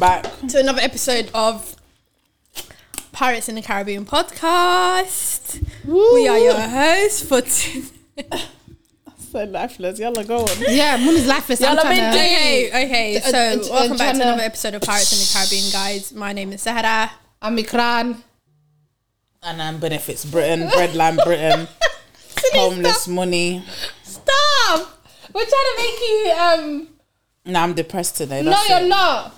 guys? Welcome back. to another episode of Pirates in the Caribbean podcast. We are your hosts for t- So lifeless. Yalla, go on. Yeah, Mooney's lifeless. I'm Y'all trying been to- Okay, okay. So uh, uh, welcome back to another episode of Pirates in the Caribbean, guys. My name is Sahara. I'm Ikran. And I'm benefits Britain, Breadline Britain, homeless money. Stop! We're trying to make you. um Nah, I'm depressed today. No, you're it. not.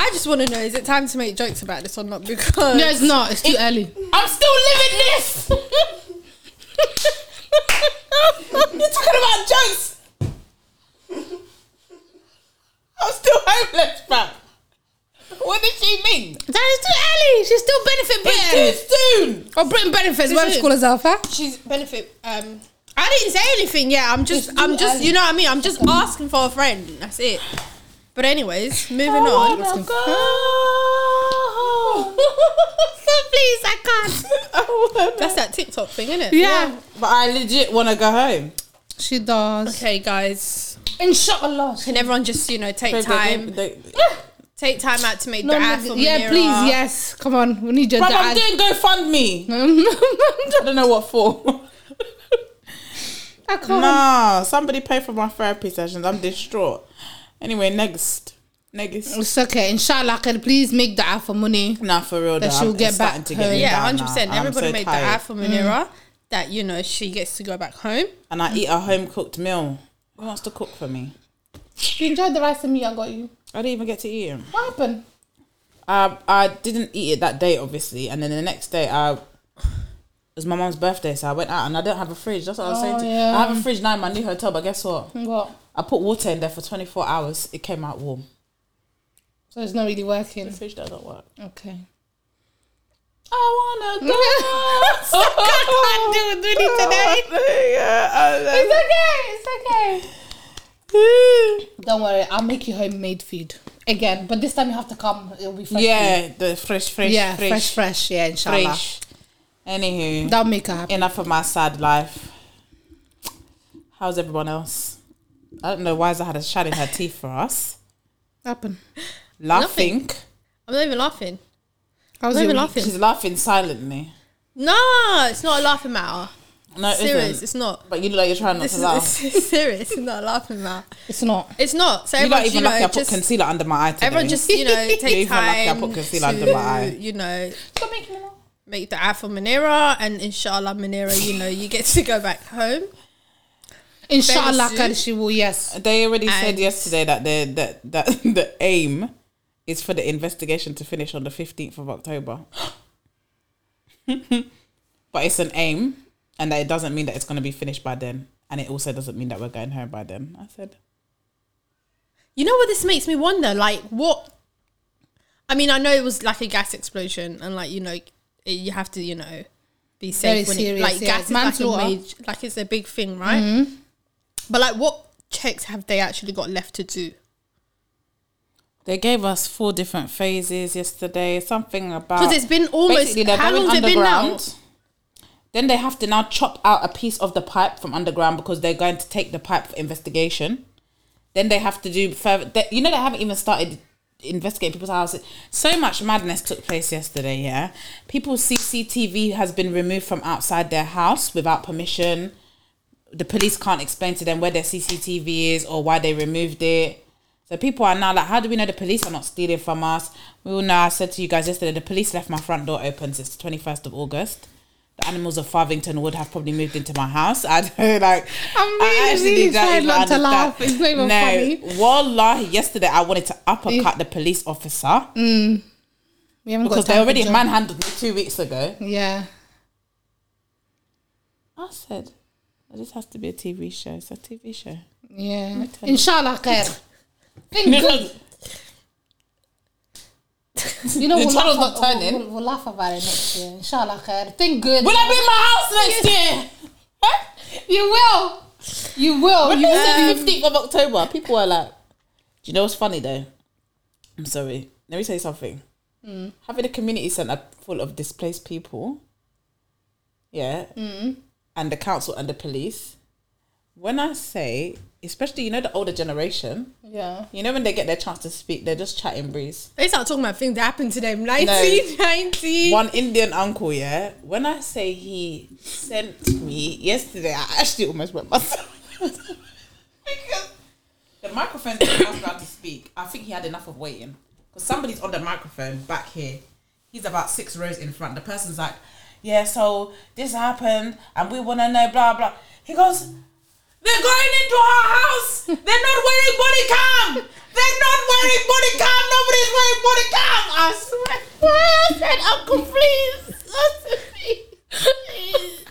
I just want to know: is it time to make jokes about this or not? Because No, it's not. It's too early. I'm still living this. You're talking about jokes. I'm still homeless, fam. What does she mean? That is too early. She's still benefit It's Britain. too soon. Or Britain benefits. Whatever it? she call herself, huh? she's benefit. Um, I didn't say anything. Yeah, I'm just, I'm just, early. you know what I mean. I'm just asking for a friend. That's it. But anyways, moving on. Wanna go Please, I can't. home. That's that TikTok thing, isn't it? Yeah, But I legit want to go home. she does. Okay, guys. Inshallah. Can everyone just, you know, take Babe, they- time, they- take time out to make No, dua no, for yeah, Munira? please, yes. Come on, we need your Bruv, I'm dad. doing GoFundMe. I don't know what for. I can't. nah, somebody pay for my therapy sessions. I'm distraught. Anyway, next. Next. It's okay. Inshallah, can please make dua for money. Nah, for real. That she'll I'm- get back to get home. Yeah, hundred percent. Everybody so made tired. dua for Munira mm. that you know she gets to go back home. And I eat a home cooked meal. Who wants to cook for me? You enjoyed the rice and meat I got you. I didn't even get to eat it. What happened? I I didn't eat it that day, obviously, and then the next day I. It was my mom's birthday, so I went out and I don't have a fridge. That's what I was oh, saying. Oh, To you. yeah. I have a fridge now in my new hotel, but guess what? What? I put water in there for 24 hours. It came out warm. So it's not really working. The working. fridge doesn't work. Okay. I wanna go. can't do it really today. Yeah, It's okay. It's okay. Don't worry, I'll make you homemade food again. But this time you have to come. It'll be fresh. yeah, the fresh, fresh, yeah, fresh, fresh, fresh. Yeah, inshallah. fresh. Anywho, That'll make her happy. enough of my sad life. How's everyone else? I don't know why Zahara had shining her teeth for us. Happen. Laughing. I'm not even laughing. I was not even laughing. She's laughing silently. No, it's not a laughing matter. No, it Serious, isn't. it's not. But you look like you're trying not This to is laugh. it's serious. It's not a laughing matter. It's not. It's not. So You're everyone, not even you know, lucky I put just, concealer under my eye today. everyone just you know You're take even lucky I put concealer to under my eye. you know Stop making me laugh. make the eye for Munira and inshallah Munira, you know, you get to go back home. Inshallah. She will. Yes. They already said yesterday that the that that the aim is for the investigation to finish on the fifteenth of October. but it's an aim, and that it doesn't mean that it's going to be finished by then, and it also doesn't mean that we're going home by then. I said, You know what this makes me wonder? Like what? I mean, I know it was like a gas explosion, and like you know, it, you have to you know be safe Very when it like yeah. gas is like major, like it's a big thing, right? Mm-hmm. But like, what checks have they actually got left to do? they gave us four different phases yesterday. Something about Because it's been almost how long's it been now? Then they have to now chop out a piece of the pipe from underground because they're going to take the pipe for investigation. Then they have to do further. They, you know, they haven't even started investigating people's houses. So much madness took place yesterday. Yeah, people's CCTV has been removed from outside their house without permission. The police can't explain to them where their CCTV is or why they removed it. So people are now like, how do we know the police are not stealing from us? We all know. I said to you guys yesterday, the police left my front door open since the twenty first of August. The animals of Farthington would have probably moved into my house. I don't like. I'm I really, actually really trying not to laugh. It's not even no, funny. Wallahi, yesterday I wanted to mm. uppercut the police officer mm. We haven't because got they already manhandled me two weeks ago. Yeah. I said, this has to be a TV show. It's a TV show. Yeah. Inshallah, khair. Think good. You know, The we'll channel's laugh, not turning. We'll, we'll laugh about it next year. Inshallah, khair. Think good. Will I be in my house next year? Huh? You will. You will. When You they will. said fifteenth of October, people were like, "Do you know what's funny though?" I'm sorry. Let me say something. Hmm. Having a community centre full of displaced people, yeah, hmm. And the council and the police when I say, especially you know the older generation, Yeah. you know when they get their chance to speak, they're just chatting breeze. They start talking about things that happened to them. 1990. One Indian uncle, yeah. When I say he sent me yesterday, I actually almost went myself. because the microphone that I was about to speak, I think he had enough of waiting. Because somebody's on the microphone back here. He's about six rows in front. The person's like, Yeah, so this happened and we wanna know blah blah. He goes, They're going into our house. They're not wearing body cam. They're not wearing body cam. Nobody's wearing body cam. I swear. I said, oh, Uncle, please. To me.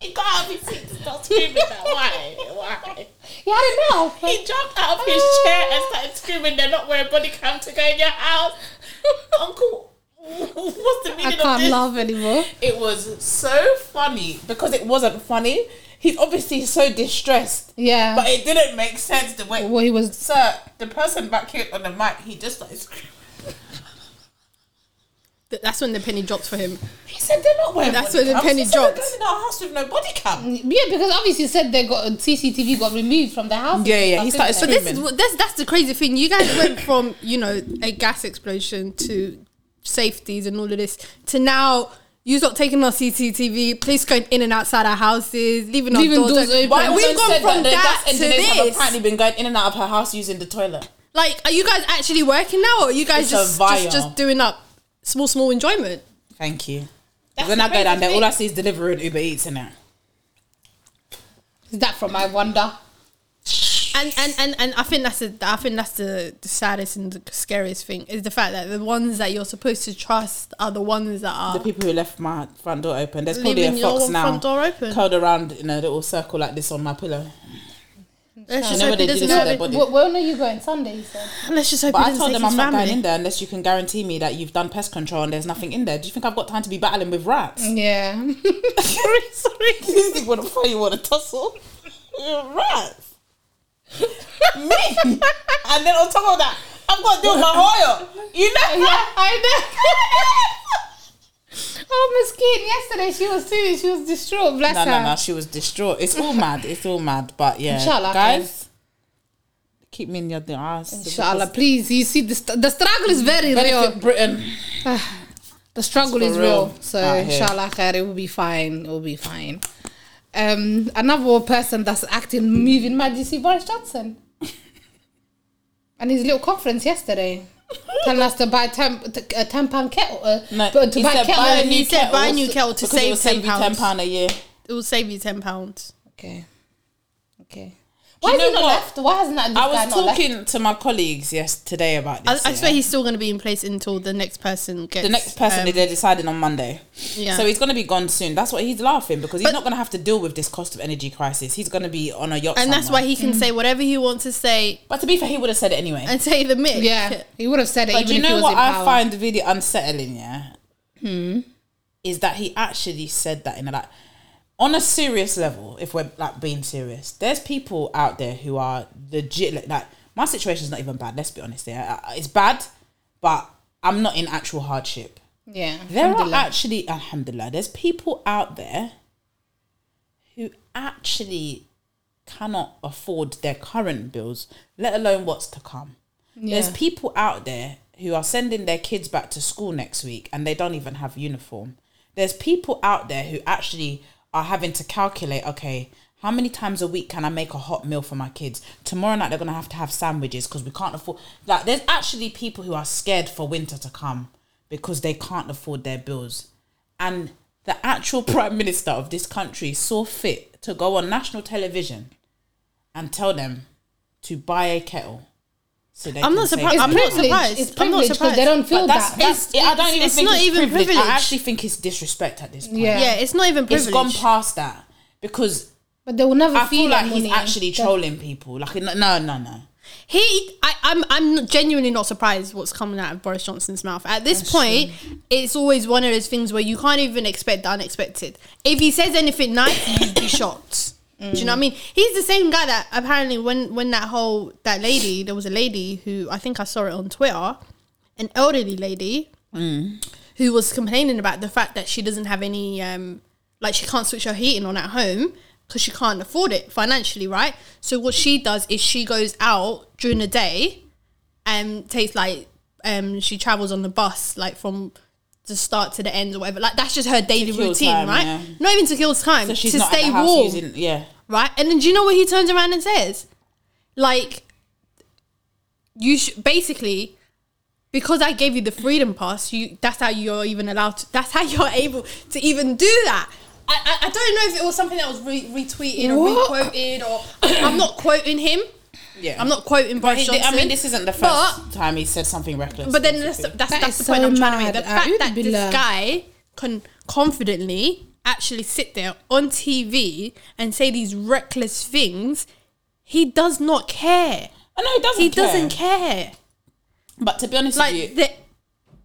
He got out of his seat to start screaming that. Why? Why? Yeah, I don't know. He jumped out of his chair and started screaming, they're not wearing body cam to go in your house. Uncle, what's the I meaning of can't laugh anymore. It was so funny because it wasn't funny. He's obviously so distressed. Yeah. But it didn't make sense the way. well, he was. Sir, the person back here on the mic, he just started screaming. Th- That's when the penny drops for him. He said they're not wearing That's body where the cams." penny He said they're going in our house with no body cam. Mm, yeah, because obviously said they got CCTV got removed from the house. Yeah, yeah, he started But screaming. this is what that's that's the crazy thing. You guys went from you know a gas explosion to safeties and all of this to now you stop taking our CCTV, police going in and outside our houses, leaving our Leaving doors, doors open. One We've gone from the that, gas to engineers have this. apparently been going in and out of her house using the toilet. Like, are you guys actually working now, or are you guys just, just just doing up small small enjoyment? Thank you. That's when I go down there, all. I see is delivery and Uber Eats in it. Is that from I wonder? And and, and and I think that's the I think that's the, the saddest and the scariest thing is the fact that the ones that you're supposed to trust are the ones that are The people who left my front door open. There's probably a fox now. front door open. Curled around in a little circle like this on my pillow. Let's You just know hope what they do doesn't to have their it. body? When are you going? Sunday, you said. Let's just hope But I told them I'm not going in there unless you can guarantee me that you've done pest control and there's nothing in there. Do you think I've got time to be battling with rats? Yeah. sorry, sorry. you want to fight? You want to tussle? rats. Me. And then on top of that, I've got to deal with my. You know? yeah, I know. oh, Miss Kid, yesterday she was too. She was distraught. Bless No, her. no, no. no. She was distraught. It's all mad. It's all mad. But yeah, Inshallah, guys, keep me in your ass. Inshallah, please. You see, the, st- the struggle is very real. Britain. Ah, the struggle is real. real So, ah, inshallah, khair, it will be fine. It will be fine. Um, another person that's acting moving mad, you see Boris Johnson. and his little conference yesterday. telling us to buy ten, a ten pound kettle. Uh, No, but to buy kettle. buy a new said buy a new kettle to save save you £10. ten pound a year. It will save you ten pounds. Okay. Okay. Do Why you has he not what? left? Why hasn't that I was not left? talking to my colleagues yesterday about I, this. I yeah. swear he's still going to be in place until the next person gets the next person um, they're deciding on Monday. Yeah. So he's going to be gone soon. That's what he's laughing because he's But- not going to have to deal with this cost of energy crisis. He's going to be on a yacht. and that's why he can say whatever he wants to say But to be fair, he would have said it anyway. and say the myth. Yeah, he would have said it But even do you if he know was what I power. find really unsettling? Yeah, is that he actually said that in a like on a serious level. If we're like being serious, there's people out there who are legit like, like my situation's not even bad. Let's be honest. Yeah, Uh, it's bad, but I'm not in actual hardship. Yeah, There are actually, alhamdulillah, there's people out there who actually cannot afford their current bills, let alone what's to come. There's people out there who are sending their kids back to school next week and they don't even have uniform. There's people out there who actually are having to calculate, okay, how many times a week can I make a hot meal for my kids? Tomorrow night they're gonna have to have sandwiches because we can't afford. Like, there's actually people who are scared for winter to come because they can't afford their bills, and the actual prime minister of this country saw fit to go on national television and tell them to buy a kettle. So they I'm not save surprised. It's I'm not privilege. surprised. It's I'm not privilege because surprised. they don't feel but that's, that. that's It's- I don't even it's think not it's even privilege. privilege. I actually think it's disrespect at this point. Yeah. Yeah, it's not even It's privilege. gone past that because But they will never I feel feel like that he's money. actually trolling people. Like no, no, no. He, I, I'm, I'm genuinely not surprised what's coming out of Boris Johnson's mouth. At this point, it's always one of those things where you can't even expect the unexpected. If he says anything nice, you'd be shocked. Do you know what I mean? He's the same guy that apparently when when that whole that lady, there was a lady who I think I saw it on Twitter, an elderly lady who was complaining about the fact that she doesn't have any um like she can't switch her heating on at home because she can't afford it financially, right? So what she does is she goes out during the day and takes like um she travels on the bus like from the start to the end or whatever. Like that's just her daily routine, time, right? yeah. Not even to kill time, So she's to stay warm, using yeah. right? And then do you know what he turns around and says? Like you sh- basically because I gave you the freedom pass, you that's how you're even allowed to. That's how you're able to even do that. I, I, I don't know if it was something that was re- retweeted or What? requoted or I'm not quoting him. Yeah. I'm not quoting Boris He- Johnson. I mean, this isn't the first But- time he said something reckless. But then that's, that's, That that's is the point so I'm trying to make. The mad. fact that this billah. guy can confidently actually sit there on TV and say these reckless things, he does not care. I know he doesn't. He care. doesn't care. But to be honest Like with you, the,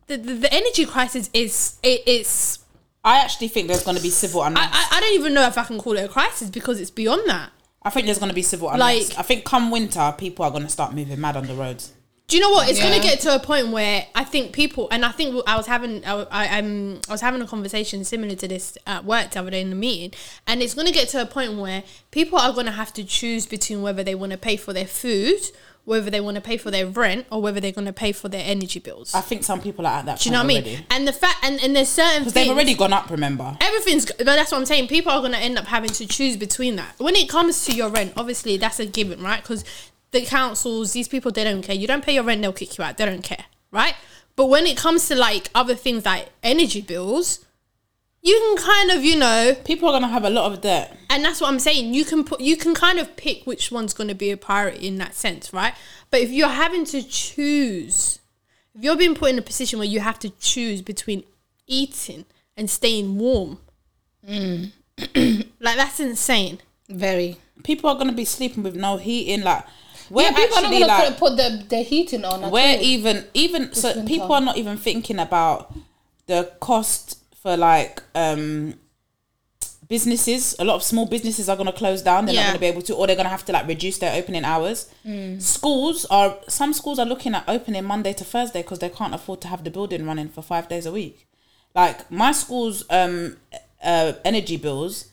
the the the energy crisis is it is. I actually think there's going to be civil unrest. I, I I don't even know if I can call it a crisis because it's beyond that. I think there's going to be civil unrest. Like- I think come winter, people are going to start moving mad on the roads. Do you know what? It's Yeah. going to get to a point where I think people, and I think I was having, I, I, I'm, I was having a conversation similar to this at work the other day in the meeting, and it's going to get to a point where people are going to have to choose between whether they want to pay for their food, whether they want to pay for their rent, or whether they're going to pay for their energy bills. I think some people are at that. Do you know what I mean? And the fact, and, and there's certain Because they've already gone up. Remember? everything's but that's what i'm saying people are going to end up having to choose between that when it comes to your rent obviously that's a given right because the councils these people they don't care you don't pay your rent they'll kick you out they don't care right but when it comes to like other things like energy bills you can kind of you know People are going to have a lot of debt. and that's what i'm saying you can put you can kind of pick which one's going to be a priority in that sense right but if you're having to choose if you're being put in a position where you have to choose between eating and staying warm mm. like that's insane Very. People are going to be sleeping with no heating. Like we're yeah, people are not actually gonna like put, put the, the heating on. at we're all. even even so people are not even thinking about the cost for like um businesses a lot of small businesses are going to close down they're not going to be able to or they're going to have to like reduce their opening hours schools are some schools are looking at opening monday to thursday because they can't afford to have the building running for five days a week like my school's um uh energy bills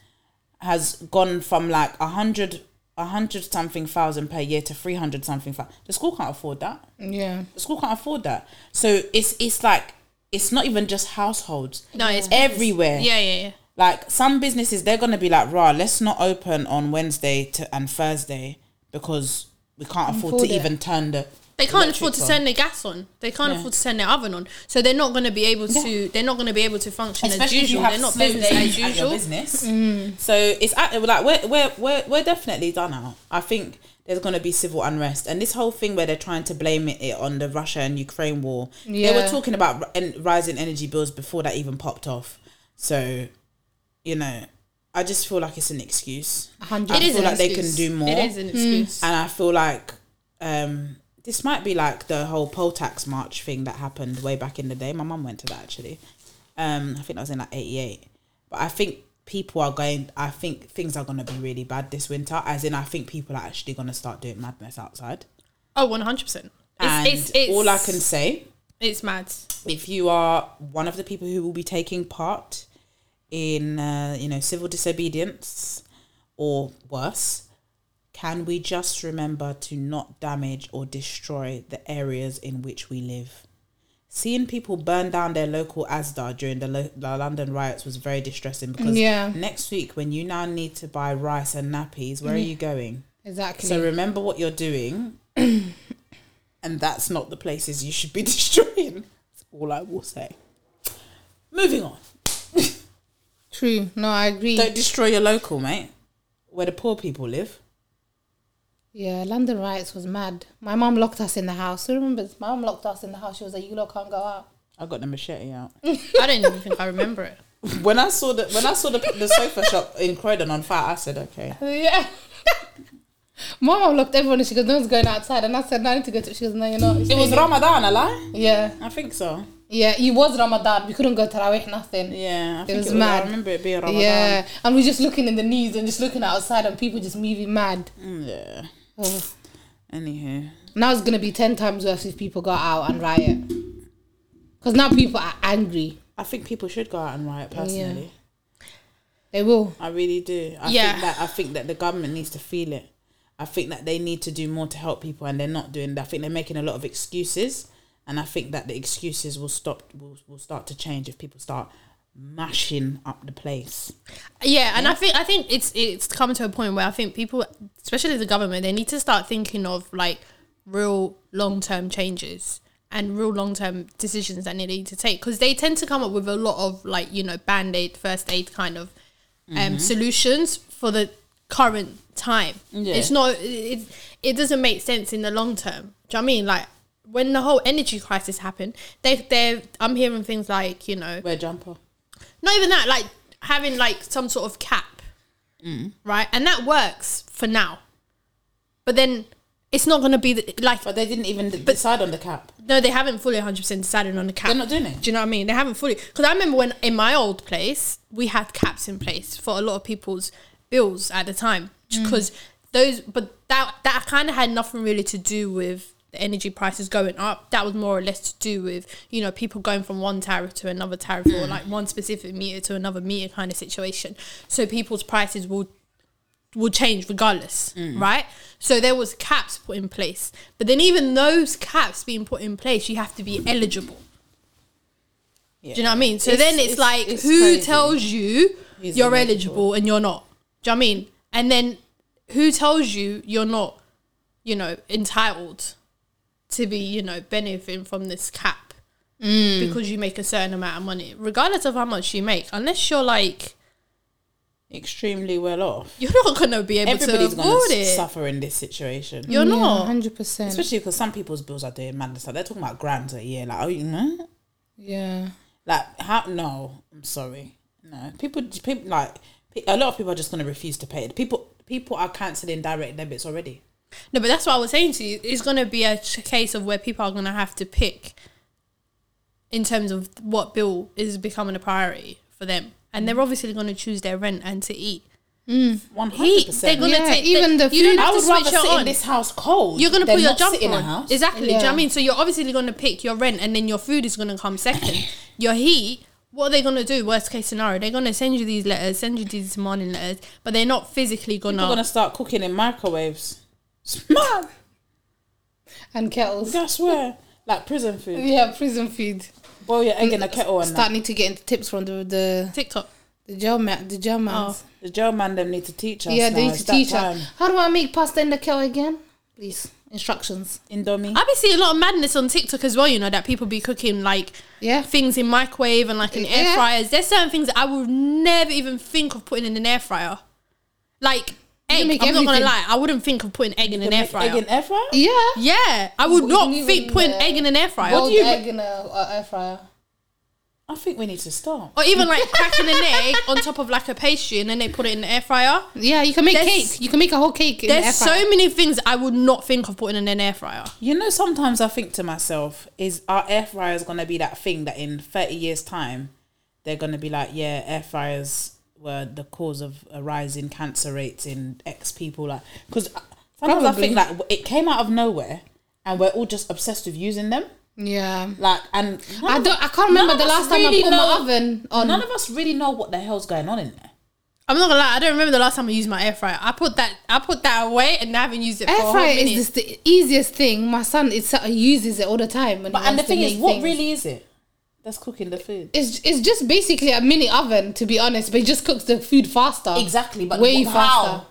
has gone from like a hundred a hundred something thousand per year to 300 something thousand. the school can't afford that Yeah. the school can't afford that. So it's it's like it's not even just households. No, it's everywhere. yeah yeah yeah Like some businesses, they're gonna be like, "Rah, let's not open on Wednesday to and Thursday because we can't afford, Afford to it. even turn the." They can't afford to on." turn their gas on. They can't Yeah. afford to turn their oven on. So they're not going to be able to. They're not going to be able to function Especially as usual. They're not business as usual. business. Mm. So it's at, like we're, we're we're we're definitely done out. I think there's going to be civil unrest, and this whole thing where they're trying to blame it, it on the Russia and Ukraine war. They were talking about rising energy bills before that even popped off. So, you know, I just feel like it's an excuse. A hundred. I It is feel an like they can do more. It is an excuse. and I feel like um, this might be like the whole poll tax march thing that happened way back in the day. My mum went to that actually. Um, I think that was in like '88. But I think people are going. I think things are going to be really bad this winter. As in, I think people are actually going to start doing madness outside. oh Oh, one hundred percent. And It's it's all I can say, It's mad. if you are one of the people who will be taking part in, uh, you know, civil disobedience or worse, can we just remember to not damage or destroy the areas in which we live? Seeing people burn down their local ASDA during the, lo- the London riots was very distressing because Yeah. next week, when you now need to buy rice and nappies, where are you going? Exactly. So remember what you're doing, and that's not the places you should be destroying. That's all I will say. Moving on. True. No, I agree. Don't destroy your local, mate. Where the poor people live. Yeah, London riots was mad. My mum locked us in the house. Who remembers? My mum locked us in the house. She was like, "You lot can't go out." I got the machete out. I don't even think I remember it. when I saw the when I saw the, the sofa shop in Croydon on fire, I said, okay. Yeah. My mum locked everyone and she goes, "No one's going outside." And I said, "No, I need to go to." She goes, "No, you're not." It was Ramadan, a lie? Yeah, I think so. yeah. It was Ramadan. We couldn't go Tarawih, nothing. Yeah, I think was I mad. remember it being Ramadan. Yeah, and we're just looking in the news and just looking outside and people just moving mad. Mm, Yeah. Oh. Anywho. Now it's gonna be ten times worse if people go out and riot. Because now people are angry. I think people should go out and riot personally. They will. I really do. I Yeah. think that I think that the government needs to feel it. I think that they need to do more to help people, and they're not doing that. I think they're making a lot of excuses, and I think that the excuses will stop. Will, will start to change if people start mashing up the place. Yeah, and I think I think it's it's come to a point where I think people, especially the government, they need to start thinking of like real long term changes and real long term decisions that they need to take because they tend to come up with a lot of like you know band aid, first aid kind of um, solutions for the current time. Yeah. It's not it it doesn't make sense in the long term. Do you know what I mean like? When the whole energy crisis happened, they they I'm hearing things like you know Wear jumper. Not even that, like having like some sort of cap, mm. right? And that works for now, but then it's not going to be the, like But they didn't even d- decide on the cap. no, they haven't fully hundred percent decided on the cap. They're not doing it. Do you know what I mean? They haven't fully because I remember when in my old place we had caps in place for a lot of people's bills at the time mm. because those, but that that kind of had nothing really to do with the energy prices going up. That was more or less to do with you know people going from one tariff to another tariff or like one specific meter to another meter kind of situation. So people's prices will will change regardless, mm. right? So there was caps put in place, but then even those caps being put in place, you have to be eligible. Yeah. Do you know what I mean? So It's- then it's, it's- like, it's who crazy. tells you He's you're eligible. eligible and you're not? Do you know what I mean? And then who tells you you're not, you know, entitled to be, you know, benefiting from this cap Mm. because you make a certain amount of money, regardless of how much you make, unless you're like, Extremely well off. you're not gonna be able Everybody's to going afford to it. suffer in this situation. You're not. hundred percent. Especially because some people's bills are doing madness. Like they're talking about grams a year. Like, oh, you know, Yeah. like how? No, I'm sorry. No, people, people like a lot of people are just going to refuse to pay it. People, people are cancelling direct debits already. No, but that's what I was saying to you. It's going to be a ch- case of where people are going to have to pick in terms of what bill is becoming a priority for them. And they're obviously going to choose their rent and to eat. Mm. One hundred Heat. They're going to Yeah, take even the You don't food- I would rather it sit on. in this house cold. You're going to put your jumper in a on. house. Exactly. Do you know what I mean? So you're obviously going to pick your rent and then your food is going to come second. your heat, what are they going to do? Worst case scenario, they're going to send you these letters, send you these demanding letters, but they're not physically going People are going to. to start cooking in microwaves. Smart. And kettles. I where. like prison food. Yeah, prison food. Boil your egg in a kettle and that. Start need to get into tips from the the TikTok. the jail man, the jail mans. Oh, the jail man them need to teach us. yeah, they now. need It's to teach time. her. How do I make pasta in the kettle again? Please, instructions. Indomie. I be seeing a lot of madness on TikTok as well. You know that people be cooking like Yeah. things in microwave and like in air Yeah. fryers. There's certain things that I would never even think of putting in an air fryer. Like egg. I'm make not gonna everything. lie. I wouldn't think of putting egg in an air fryer. Egg in air fryer. Yeah. yeah, I would You not can even, think putting egg in an air fryer. What do you- egg in a, a air fryer. I think we need to stop. Or even like cracking an egg on top of like a pastry and then they put it in the air fryer. Yeah, you can make There's- cake. You can make a whole cake in the air There's fryer. so many things I would not think of putting in an air fryer. You know, sometimes I think to myself, is our air fryers gonna be that thing that in thirty years' time, they're gonna be like, yeah, air fryers were the cause of a rise in cancer rates in X people, like because sometimes I think like it came out of nowhere, and we're all just obsessed with using them. yeah. Like, and I don't. I can't remember the last time really I put know- my oven on. None of us really know what the hell's going on in there. I'm not gonna lie, I don't remember the last time I used my air fryer. I put that I put that away and I haven't used it for a Air fryer is the easiest thing. My son is, uses it all the time. When But and the thing is, what things. really is it? That's cooking the food. It's, it's just basically a mini oven, to be honest, but it just cooks the food faster. Exactly, but way wh- faster. how?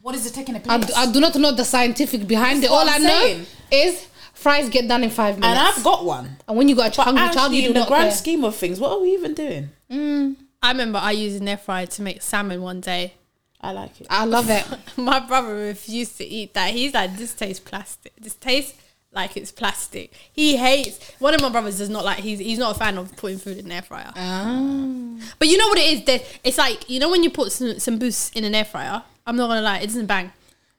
What is it taking a I, place? I do not know the scientific behind That's it. All what I I'm know is fries get done in five minutes. and I've got one. And when you got a But hungry child, you do in the grand care. scheme of things, what are we even doing? Mm. I remember I used an air fryer to make salmon one day. I like it. I love it. My brother refused to eat that. He's like, this tastes plastic. This tastes like it's plastic. He hates. One of my brothers does not like. He's he's not a fan of putting food in an air fryer. Ah. But you know what it is? That it's like you know when you put some some boost in an air fryer. I'm not gonna lie, it doesn't bang.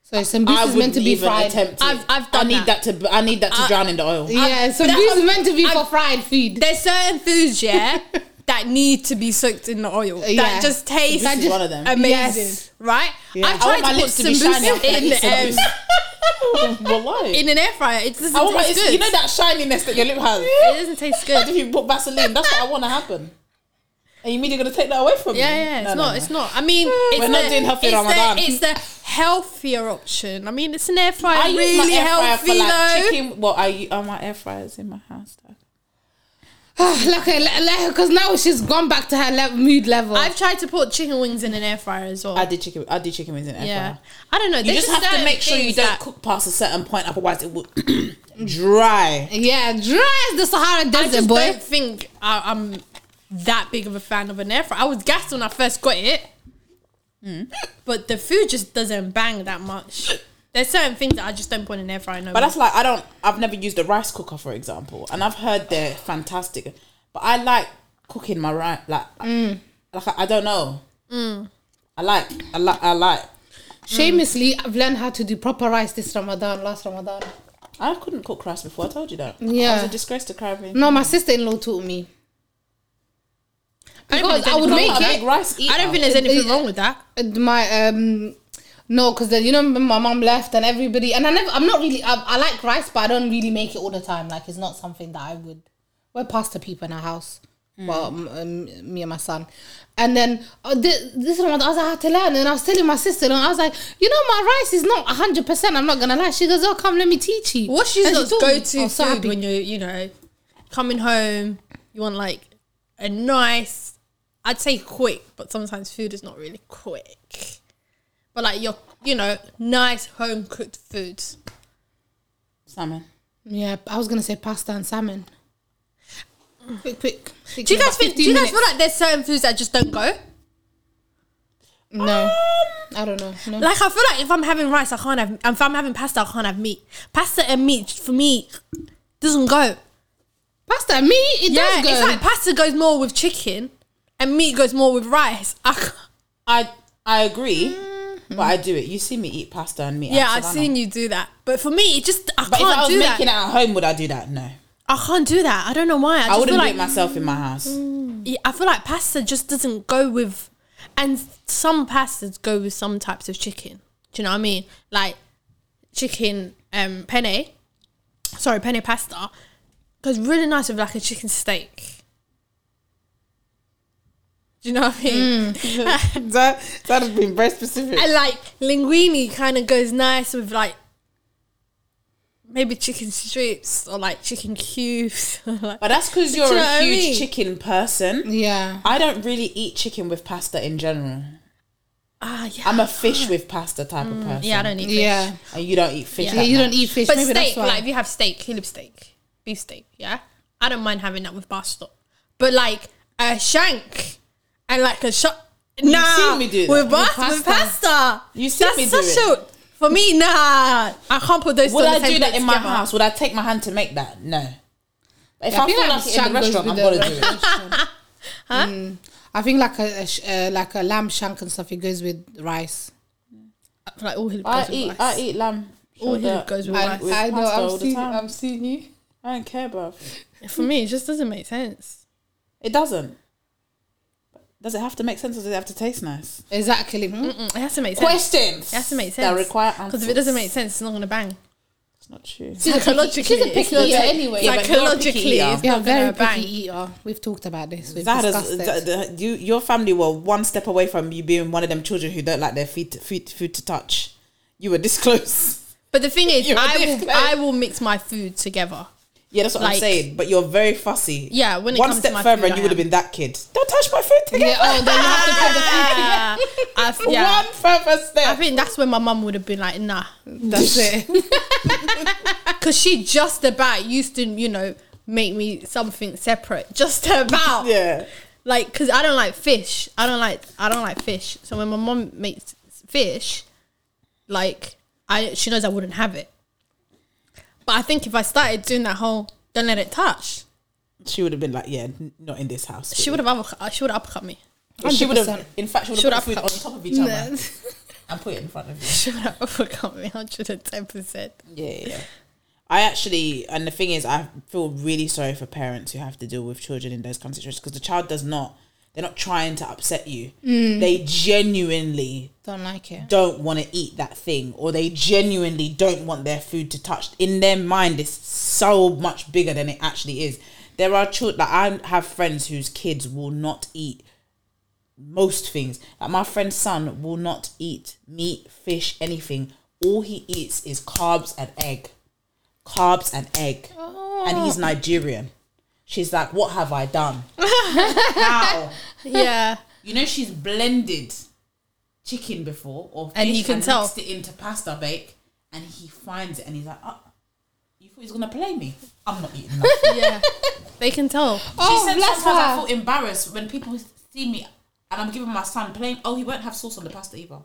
So sambusa is meant to be even fried. attempt it. I've- I've done I need that. that, to. I need that to I- drown in the oil. Yeah, I've- sambusa is meant to be I've- for fried food. There's certain foods, yeah, that need to be soaked in the oil. Yeah. That just taste This is one of them. amazing, Yes. right? Yeah. I've I tried my to put lips to be sambusa shiny in the um, in an air fryer. It doesn't I my, taste it's- good. you know that shininess that your lip has. it doesn't taste good. if you put Vaseline, that's what I want to happen. And you mean you're gonna take that away from Yeah, me? yeah, it's No, no, not. no. It's not. I mean, it's We're not the, doing healthy it's Ramadan. The, it's the healthier option. I mean, it's an air fryer. I use really my air fryer healthy for like though. chicken. Well, I are my air fryers in my house. Though. like, because now she's gone back to her le- mood level. I've tried to put chicken wings in an air fryer as well. I did chicken. I do chicken wings in air yeah, fryer. I don't know. You there's just have to make sure you don't that- cook past a certain point, otherwise it will dry. yeah, dry as the Sahara Desert, I Desert, just boy. don't think I, I'm that big of a fan of an air fryer. I was gassed when I first got it, Hmm. but the food just doesn't bang that much. There's certain things that I just don't put in an air fryer. No But more. that's like I don't. I've never used a rice cooker, for example, and I've heard they're fantastic. But I like cooking my rice. Like, like I, I don't know. I like. I like. I like. Shamelessly, I've learned how to do proper rice this Ramadan, last Ramadan. I couldn't cook rice before. I told you that. I Yeah. was a disgrace to Caribbean. No, my sister-in-law taught me. I Because there's I would make wrong with it. Rice. I don't think there's anything wrong with that. My um, no, because you know my mom left and everybody, and I never, I'm not really, I, I like rice, but I don't really make it all the time. Like it's not something that I would. We're pasta people in our house. Well, um, um, me and my son, and then uh, this, this one I was like, I had to learn, and I was telling my sister, and I was like, you know, my rice is not hundred percent. I'm not gonna lie. She goes, oh, come, let me teach you. What's your And she lot's taught go to was so when you're, you know, coming home? You want like a nice, I'd say quick, but sometimes food is not really quick. But like your, you know, nice home cooked foods. salmon. Yeah, I was gonna say pasta and salmon. Quick, quick. Take Do you guys think? Do 15 you guys minutes. feel like there's certain foods that just don't go? No, um, I don't know. No. Like I feel like if I'm having rice, I can't have. If I'm having pasta, I can't have meat. Pasta and meat for me doesn't go. Pasta, and meat, it Yeah, does go. it's like pasta goes more with chicken, and meat goes more with rice. I I I agree, mm. But I do it. You see me eat pasta and meat. yeah, I've seen you do that, but for me, it just I But if I can't was do making that. it at home, would I do that? No, I can't do that. I don't know why. I, I, just wouldn't feel do like it myself in my house. Yeah, I feel like pasta just doesn't go with, and some pastas go with some types of chicken. Do you know what I mean? Like chicken um penne, sorry penne pasta, goes really nice with like a chicken steak. Do you know what I mean? that that has been very specific. And like linguine kind of goes nice with like maybe chicken strips or like chicken cubes. like, But that's because you're you know a what I huge mean? chicken person. yeah. I don't really eat chicken with pasta in general. ah, yeah. I'm a fish with pasta type of person. yeah, I don't eat fish. Yeah. And you don't eat fish. Yeah. Yeah, that you much. don't eat fish. But Maybe steak, that's why. like if you have steak, killip steak, beef steak, yeah, I don't mind having that with pasta. But like a shank and like a shot, nah, seen me do that. with, With pasta. with pasta. pasta. You seen That's me do such it. a for me. Nah, I can't put those. Would two on I the same do that in my together. house? Would I take my hand to make that? No. But if Yeah, I feel like, it in shank the goes restaurant, I'm with gonna the do it. restaurant. Mm. I think like a, a sh- uh, like a lamb shank and stuff. It goes with rice. I like all hilip I goes with eat. rice. I eat lamb. all shoulder. goes with I, rice. with I know. pasta all I've the seen. time. I've seen you. I don't care, bruv. For me, it just doesn't make sense. It doesn't. Does it have to make sense or does it have to taste nice? Exactly. Hmm? Mm, It has to make sense. Questions. It has to make That sense. require Because if it doesn't make sense, it's not gonna bang. It's not true. She's Psychologically, she's a it's picky eater anyway. Yeah, but you're a picky Psychologically, eater. it's Yeah, not very gonna picky bang. eater. We've talked about this. We've That discussed is, it. the, the, you, your family were one step away from you being one of them children who don't like their feet, food, food to touch. You were this close. But the thing is, I will, close. I will mix my food together. Yeah, that's what I'm saying. But you're very fussy. Yeah, when it one comes step to my further, food, and you would have been that kid. Don't touch my food together. yeah. Oh, then you have to put the food. Yeah, I, yeah. One further step. I think that's when my mum would have been like, nah, That's it. because she just about used to, you know, make me something separate, just about. yeah. Like, cause I don't like fish. I don't like. I don't like fish. So when my mum makes fish, like, I she knows I wouldn't have it. But I think if I started doing that whole don't let it touch, She would have been like, yeah, n- not in this house. she would have uppercut, uh, she would have uppercut me. She would have. 100%. In fact, she would have put food on top of each other and put it in front of you. She would have uppercut me hundred and ten percent. Yeah, yeah, yeah. I actually, and the thing is, I feel really sorry for parents who have to deal with children in those kind of situations because the child does not, they're not trying to upset you. Mm. They genuinely Don't like it. don't want to eat that thing or they genuinely don't want their food to touch. In their mind, it's so much bigger than it actually is. There are children, like I have friends whose kids will not eat most things. Like my friend's son will not eat meat, fish, anything. All he eats is carbs and egg. Carbs and egg. And he's oh. Nigerian. She's like, What have I done? How? Yeah. You know she's blended chicken before or fish And you can tell. mixed it into pasta bake and he finds it and he's like, oh, you thought he was gonna play me? I'm not eating that. Yeah. they can tell. Oh, she said bless sometimes I her. feel embarrassed when people see me and I'm giving my son plain oh he won't have sauce on the pasta either.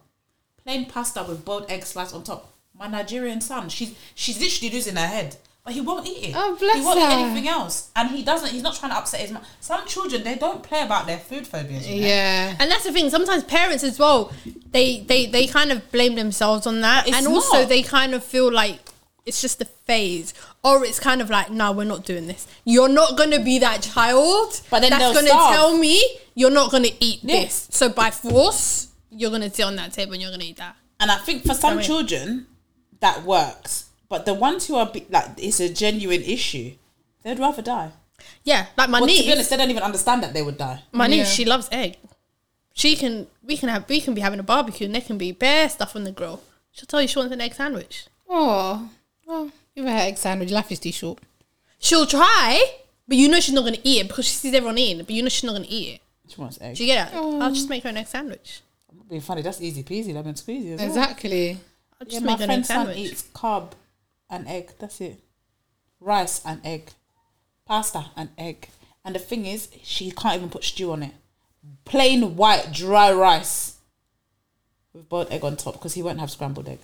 Plain pasta with boiled egg slice on top. My Nigerian son, she's she's literally losing her head. But he won't eat it. Oh, bless he won't her. eat anything else. And he doesn't he's not trying to upset his mom. Some children they don't play about their food phobias. you know? Yeah. And that's the thing. Sometimes parents as well, they they they kind of blame themselves on that, It's and also not. they kind of feel like it's just a phase, or it's kind of like, no, we're not doing this. You're not gonna be that child, But then that's they'll gonna starve. tell me you're not gonna eat Yeah. this. So by force, you're gonna sit on that table and you're gonna eat that. And I think for some Sorry. children, that works. But the ones who are be- like, it's a genuine issue. They'd rather die. Yeah, like my Well, to niece. be honest, they don't even understand that they would die. my niece, Yeah. she loves egg. She can, we can have, we can be having a barbecue, and there can be bare stuff on the grill. She'll tell you she wants an egg sandwich. Oh. Well, give her egg sandwich. Life is too short. She'll try, but you know she's not gonna eat it because she sees everyone eating it. But you know she's not gonna eat it. She wants egg. Do you get it? I'll just make her an egg sandwich. Being funny, that's easy peasy, lemon squeezy as well. Exactly. I'll Yeah, just my make her an egg friend's son sandwich. eats carb and egg. That's it. Rice and egg. Pasta and egg. And the thing is, she can't even put stew on it. Plain white, dry rice with boiled egg on top because he won't have scrambled egg.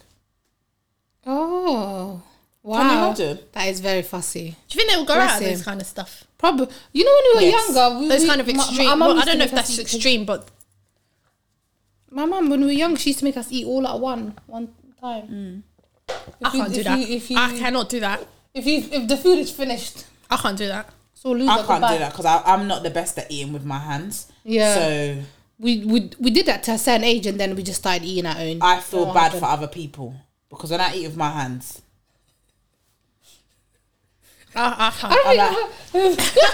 Oh. Wow. Can you imagine? That is very fussy. Do you think they will go Bless out of this kind of stuff? Probably. You know when we were Yes. younger, we, Those we- kind of my- my- extreme. well, I don't know if that's extreme, but My mum, when we were young, she used to make us eat all at one one time. Mm. I can't do if that. You, if you, I cannot do that. If you, if the food is finished, I can't do that. so lose I can't do that because I'm not the best at eating with my hands. Yeah. So We, we we did that to a certain age, and then we just started eating our own. I feel bad happened? for other people because when I eat with my hands, I, I can't. I don't like,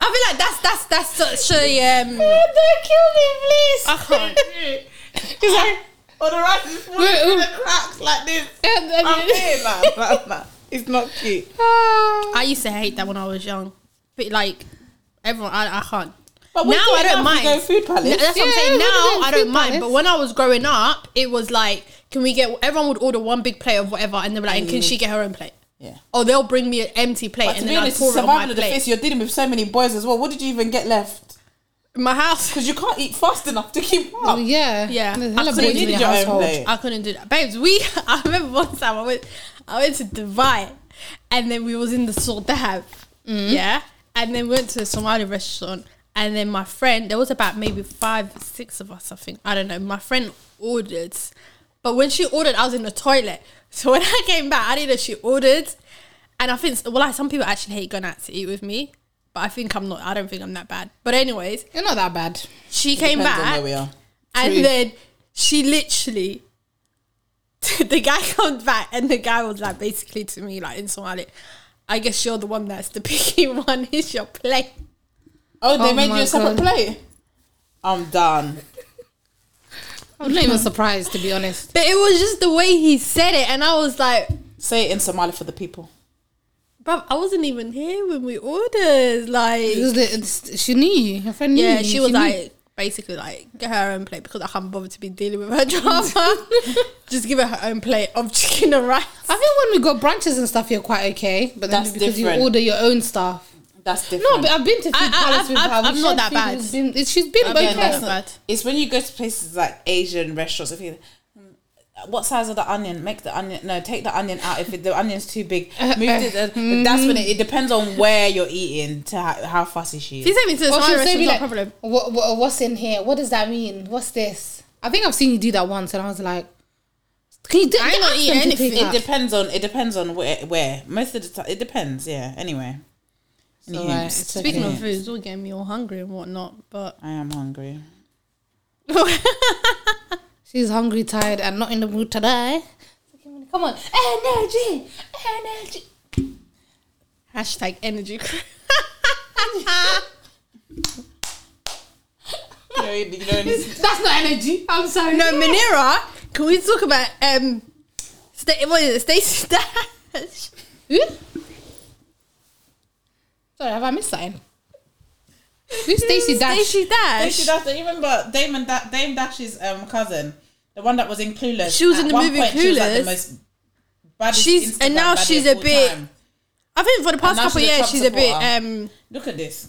I feel like that's that's that's such a um. Don't kill me, please. I can't. He's like, oh, the rice is falling Wait, through the cracks like this. and, and, I'm here, man. man, man. It's not cute. Ah. I used to hate that when I was young, but like everyone, I, I can't. But now I don't mind. go food palace. N- That's what I'm Yeah, saying. we're Now doing I don't food mind, palace. but when I was growing up, it was like, can we get? Everyone would order one big plate of whatever, and they were like, and can she get her own plate? Yeah. Or they'll bring me an empty plate, But to and be then I honest, pour it's it on my survival of the plate. fittest. You're dealing with so many boys as well. What did you even get left? In my house, Because you can't eat fast enough to keep up. Oh, yeah, Yeah. There's I couldn't do in your your household. I couldn't do that, babes. We, I remember one time I went, I went to Dubai, and then we was in the Sordab, mm. yeah, and then we went to a Somali restaurant, and then my friend, there was about maybe five, six of us, I think, I don't know. My friend ordered, but when she ordered, I was in the toilet. So when I came back, I didn't know she ordered, and I think, well, like some people actually hate going out to eat with me, but I think I'm not. I don't think I'm that bad. But anyways, You're not that bad. she came Depends on back. where we are. And True. then she literally, the guy comes back, and the guy was like, basically to me, like in Somali, I guess you're the one that's the picky one. Is your plate? Oh, they Oh made you a separate God. plate. I'm done. I'm not even surprised, to be honest. But it was just the way he said it, and I was like, Say it in Somali for the people. Bro, I wasn't even here when we ordered. Like, was the, she knew. Her friend knew yeah, you. she was knew. like, basically like, get her own plate because I can't bother to be dealing with her drama. just give her her own plate of chicken and rice. I think when we go brunches and stuff, you're quite okay. But then That's because different. you order your own stuff. That's different. No, but I've been to Food I- I- Palace I've- with her. I've- We I'm not that bad. Been- it's- she's been I've okay. been that's not bad. It's when you go to places like Asian restaurants. If you, "Hmm, what size of the onion? Make the onion. No, take the onion out. If it, the onion's too big, move it. uh, That's when it, it depends on where you're eating to how, how fussy she If you is. take me to the Or Somali she'll say, restaurant, be like, problem. what, what, what's in here? What does that mean? What's this? I think I've seen you do that once, and I was like, can you do I ain't not eating anything. It depends on. It depends on where. Where most of the time, it depends. Yeah. Anyway. It's alright, Anywho, it's Speaking okay. of food, it's all getting me all hungry and whatnot. But I am hungry. She's hungry, tired, and not in the mood today. Come on, energy, energy. hashtag energy. crew. you know, That's not energy. I'm sorry. No, Munira. Can we talk about um, Sta- what is it, Stacey Dash? Who? Sorry, have I missed something? Who's Stacey Dash? Stacey Dash. Stacey Dash, do you remember Damon da- Dame Dash's um, cousin, the one that was in Clueless? She was in the one movie point, She was like the most baddest She's- and now baddie she's of a all bit- time. I think for the past now couple of she's a years, Trump she's a bit. supporter. Um, Look at this.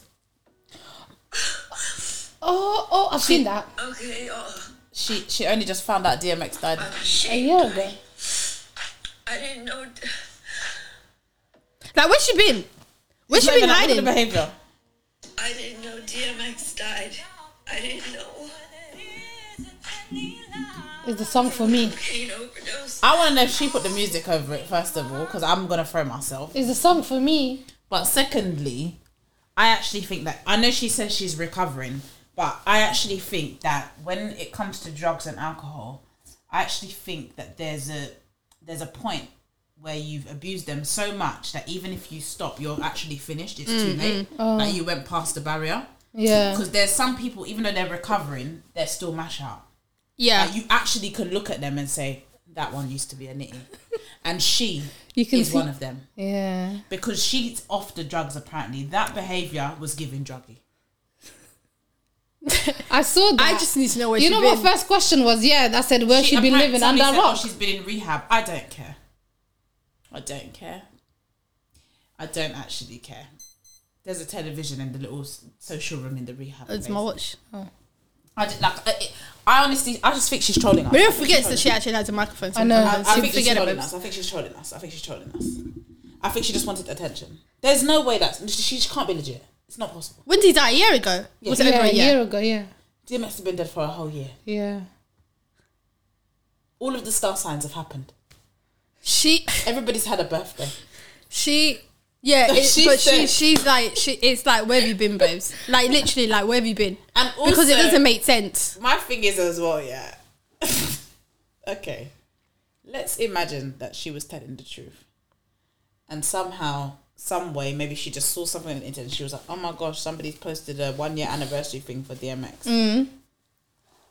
Oh, oh, I've seen that Okay, uh, She she only just found out DMX died. a year ago. I didn't know. like, where's she been? Where's She's she not been even- look at hiding? the behavior. I didn't know DMX died. I didn't know. It's the song for me. I want to know if she put the music over it first of all, because I'm gonna throw myself. It's the song for me. But secondly, I actually think that I know she says she's recovering, but I actually think that when it comes to drugs and alcohol, I actually think that there's a there's a point where you've abused them so much that even if you stop, you're actually finished. It's too late. Mm-hmm. Oh. Like you went past the barrier. Yeah. Because there's some people, even though they're recovering, they're still mash out. Yeah. Like you actually could look at them and say, that one used to be a nitty. And she You can is see- one of them Yeah. because she's off the drugs apparently that behavior was giving druggy I saw that. I just need to know where You she know been. what? First question was yeah. That said where she, been living somebody under said, a rock. oh, she's been in rehab i don't care i don't care i don't actually care there's a television in the little social room in the rehab It's place. my watch. Oh. I, did, like, uh, I, I honestly i just think she's trolling us Maria I think forgets that she actually has a microphone. I know. I, I think she's forget trolling us. I think she's trolling us. I think she's trolling us. I think she just wanted attention. There's no way that she, she can't be legit. It's not possible. When did he die? A year ago? Was it yeah, over a a year? year ago. Yeah. DMX has been dead for a whole year. Yeah. All of the star signs have happened. She, Everybody's had a birthday. she, yeah, it, She but she, said- she's like, she, it's like, where have you been, babes? Like literally, like, where have you been? And because it also- doesn't make sense. My thing is as well, yeah. okay. Let's imagine that she was telling the truth. And somehow, some way, maybe she just saw something on the internet and she was like, oh my gosh, somebody's posted a one year anniversary thing for DMX. Mm.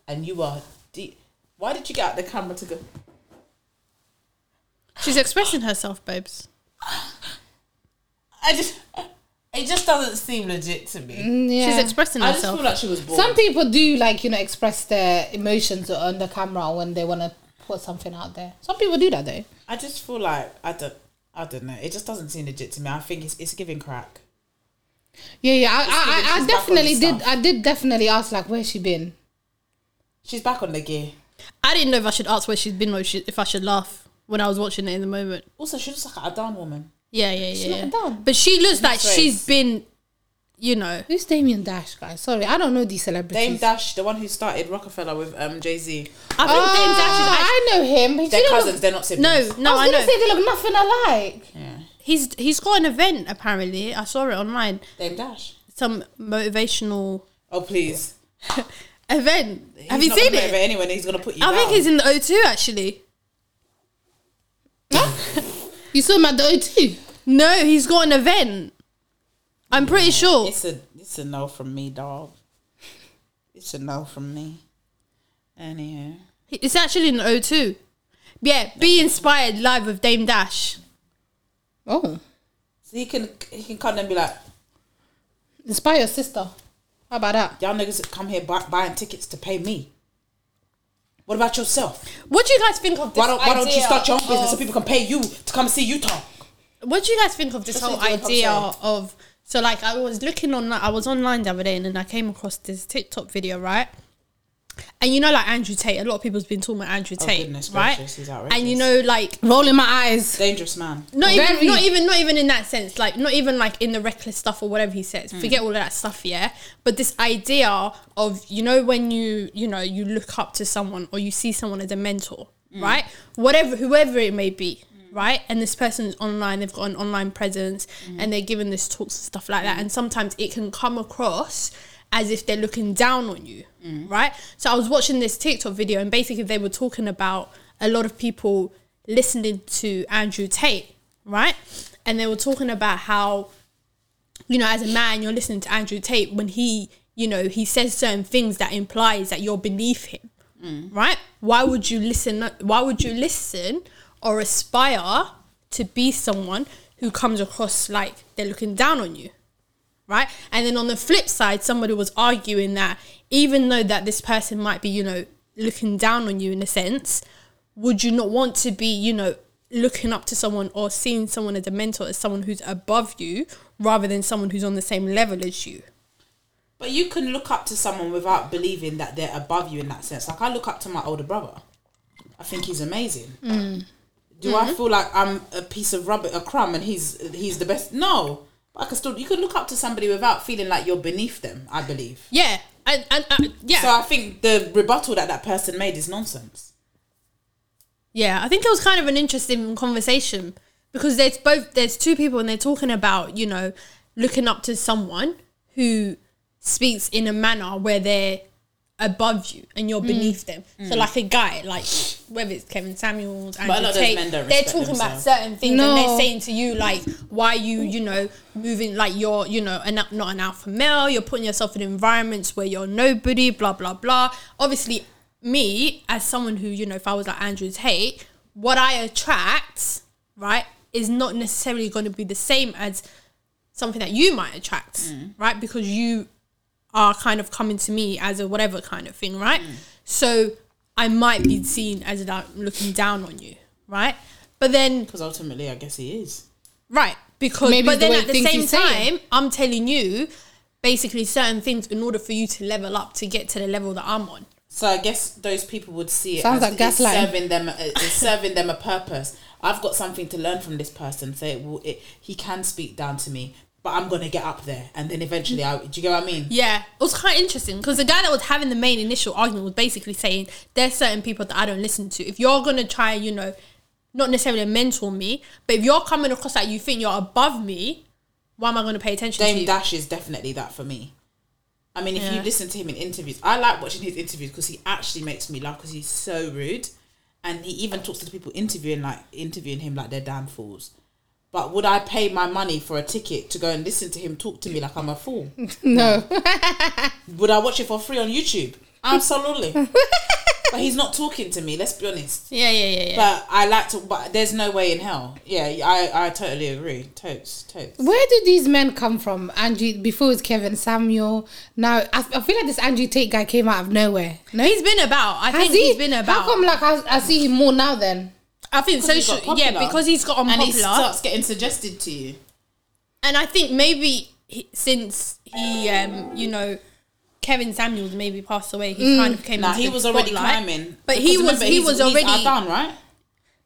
And you are. D- Why did you get out the camera to go? She's expressing herself, babes. I just. It just doesn't seem legit to me. Mm, yeah. She's expressing I just feel like she was bored. Some people do like you know express their emotions on the camera when they want to put something out there. Some people do that though. I just feel like I don't. I don't know. It just doesn't seem legit to me. I think it's it's giving crack. Yeah, yeah. I, giving- I, I, she's I back on definitely the did. I did definitely ask like where's she been. She's back on the gear. I didn't know if I should ask where she's been or if she- if I should laugh when I was watching it in the moment. Also, she looks like a down woman. Yeah, yeah, yeah. not yeah. done. But she looks like race. she's been, you know. Who's Damien Dash, guys? Sorry, I don't know these celebrities. Dame Dash, the one who started Rockefeller with um Jay Z. I think Oh, Dame Dash is actually, I know him. He They're cousins. Look, They're not siblings. no, no, I I, was know. gonna say they look nothing alike. Yeah. He's he's got an event apparently. I saw it online. Dame Dash. Some motivational Oh please. event. Have He's you not seen gonna it? motivate Anyone, he's gonna put you I down. think he's in the O2 actually. You saw him at the O2. No, he's got an event. I'm pretty sure. It's a it's a no from me, dog. It's a no from me. Anyhow. It's actually in the O2. Yeah, be inspired live with Dame Dash. Oh, So he can he can come and be like, inspire your sister. How about that? y'all niggas come here buy, buying tickets to pay me. What about yourself? What do you guys think of this Why don't why don't you idea start your own business so of- people can pay you to come see you talk? What do you guys think of this Just whole listen to what I'm idea of? So, like, I was looking on, I was online the other day, and then I came across this TikTok video, right? And you know, like Andrew Tate, a lot of people's been talking about Andrew Oh, Tate, goodness right? gracious, and you know, like, Rolling my eyes. Dangerous man. not Very. even, not even, not even in that sense, like, not even like in the reckless stuff or whatever he says. Hmm. Forget all of that stuff, yeah. But this idea of, you know, when you, you know, you look up to someone or you see someone as a mentor, Hmm. right? Whatever, whoever it may be, right? And this person's online, they've got an online presence, Hmm. and they're giving this talks and stuff like that. And sometimes it can come across as if they're looking down on you, Hmm. right? So I was watching this TikTok video, and basically they were talking about a lot of people listening to Andrew Tate, right? And they were talking about how, you know, as a man, you're listening to Andrew Tate when he you know, he says certain things that implies that you're beneath him, Mm. right? Why would you listen? Why would you listen or aspire to be someone who comes across like they're looking down on you? right? And then on the flip side, somebody was arguing that even though that this person might be, you know, looking down on you in a sense, would you not want to be, you know, looking up to someone or seeing someone as a mentor as someone who's above you rather than someone who's on the same level as you? But you can look up to someone without believing that they're above you in that sense. Like I look up to my older brother. I think he's amazing. Mm. Do I feel like I'm a piece of rubber, a crumb, and he's he's the best? No, I can still. You can look up to somebody without feeling like you're beneath them. I believe. Yeah, and, and uh, yeah, So I think the rebuttal that that person made is nonsense. Yeah, I think it was kind of an interesting conversation because there's both there's two people and they're talking about, you know, looking up to someone who speaks in a manner where they're above you and you're beneath them. So like a guy, like whether it's Kevin Samuels, a lot Andrew of those Tate, men don't they're respect talking about themselves. certain things No. and they're saying to you like why you, you know, moving like you're, you know, an, not an alpha male, you're putting yourself in environments where you're nobody, blah blah blah. Obviously me as someone who you know if i was like andrew tate what i attract right is not necessarily going to be the same as something that you might attract Mm. right because you are kind of coming to me as a whatever kind of thing right Mm. so i might be seen as like looking down on you right but then Because ultimately, I guess he is. Right. Because Maybe but the then at the same time, I'm telling you basically certain things in order for you to level up to get to the level that I'm on. So I guess those people would see it Sounds as like it's gaslighting. serving them, it's serving them a purpose. I've got something to learn from this person. So it will, it, he can speak down to me, but I'm gonna get up there, and then eventually, I. Do you get what I mean? Yeah, it was quite interesting because the guy that was having the main initial argument was basically saying there's certain people that I don't listen to. If you're gonna try, you know, not necessarily mentor me, but if you're coming across that you think you're above me, why am I gonna pay attention to Dame you? Dash is definitely that for me. I mean, if you listen to him in interviews, I like watching his interviews because he actually makes me laugh because he's so rude, and he even talks to the people interviewing like interviewing him like they're damn fools. But would I pay my money for a ticket to go and listen to him talk to me like I'm a fool? No. Would I watch it for free on YouTube? Absolutely. but he's not talking to me. Let's be honest. Yeah, yeah, yeah, yeah. But I like to. But there's no way in hell. Yeah, I I totally agree. Totes, totes. Where do these men come from? Andrew, before it was Kevin Samuel. Now, I, I feel like this Andrew Tate guy came out of nowhere. No, he's been about. I think Has he? he's been about. How come, like, I, I see him more now then? I think social. Yeah, because he's got and he starts getting suggested to you. and I think maybe he, since he, um, you know, Kevin Samuels maybe passed away, he kind of came. Nah, he was already climbing. but he was remember, he was already Adan, right?